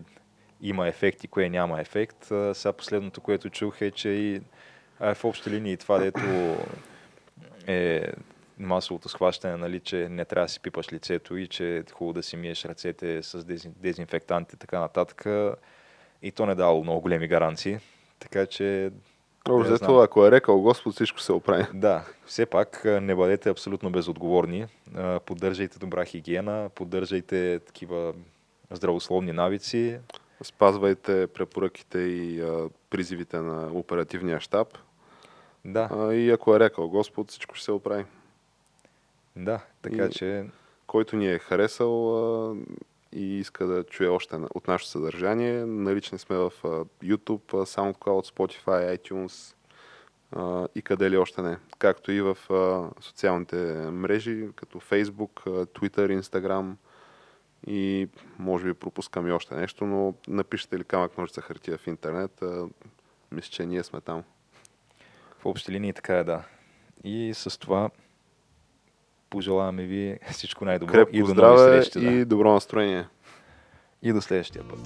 има ефект и кое няма ефект. Сега последното, което чух е, че и а, в общи линии това, дето е масовото схващане, нали, че не трябва да си пипаш лицето и че е хубаво да си миеш ръцете с дезинфектанти и така нататък. И то не дало много големи гаранции. Така че Общо, ако е рекал Господ, всичко се оправи. Да, все пак не бъдете абсолютно безотговорни. Поддържайте добра хигиена, поддържайте такива здравословни навици. Спазвайте препоръките и а, призивите на оперативния щаб. Да. А, и ако е рекал Господ, всичко ще се оправи. Да, така и че... Който ни е харесал а, и иска да чуе още от нашето съдържание, налични сме в YouTube, SoundCloud, Spotify, iTunes и къде ли още не. Както и в социалните мрежи, като Facebook, Twitter, Instagram и може би пропускам и още нещо, но напишете ли камък ножица хартия в интернет, мисля, че ние сме там. В общи линии така е, да. И с това пожелаваме ви всичко най-добро Крепко и до нови срещи. И добро настроение. И до следващия път.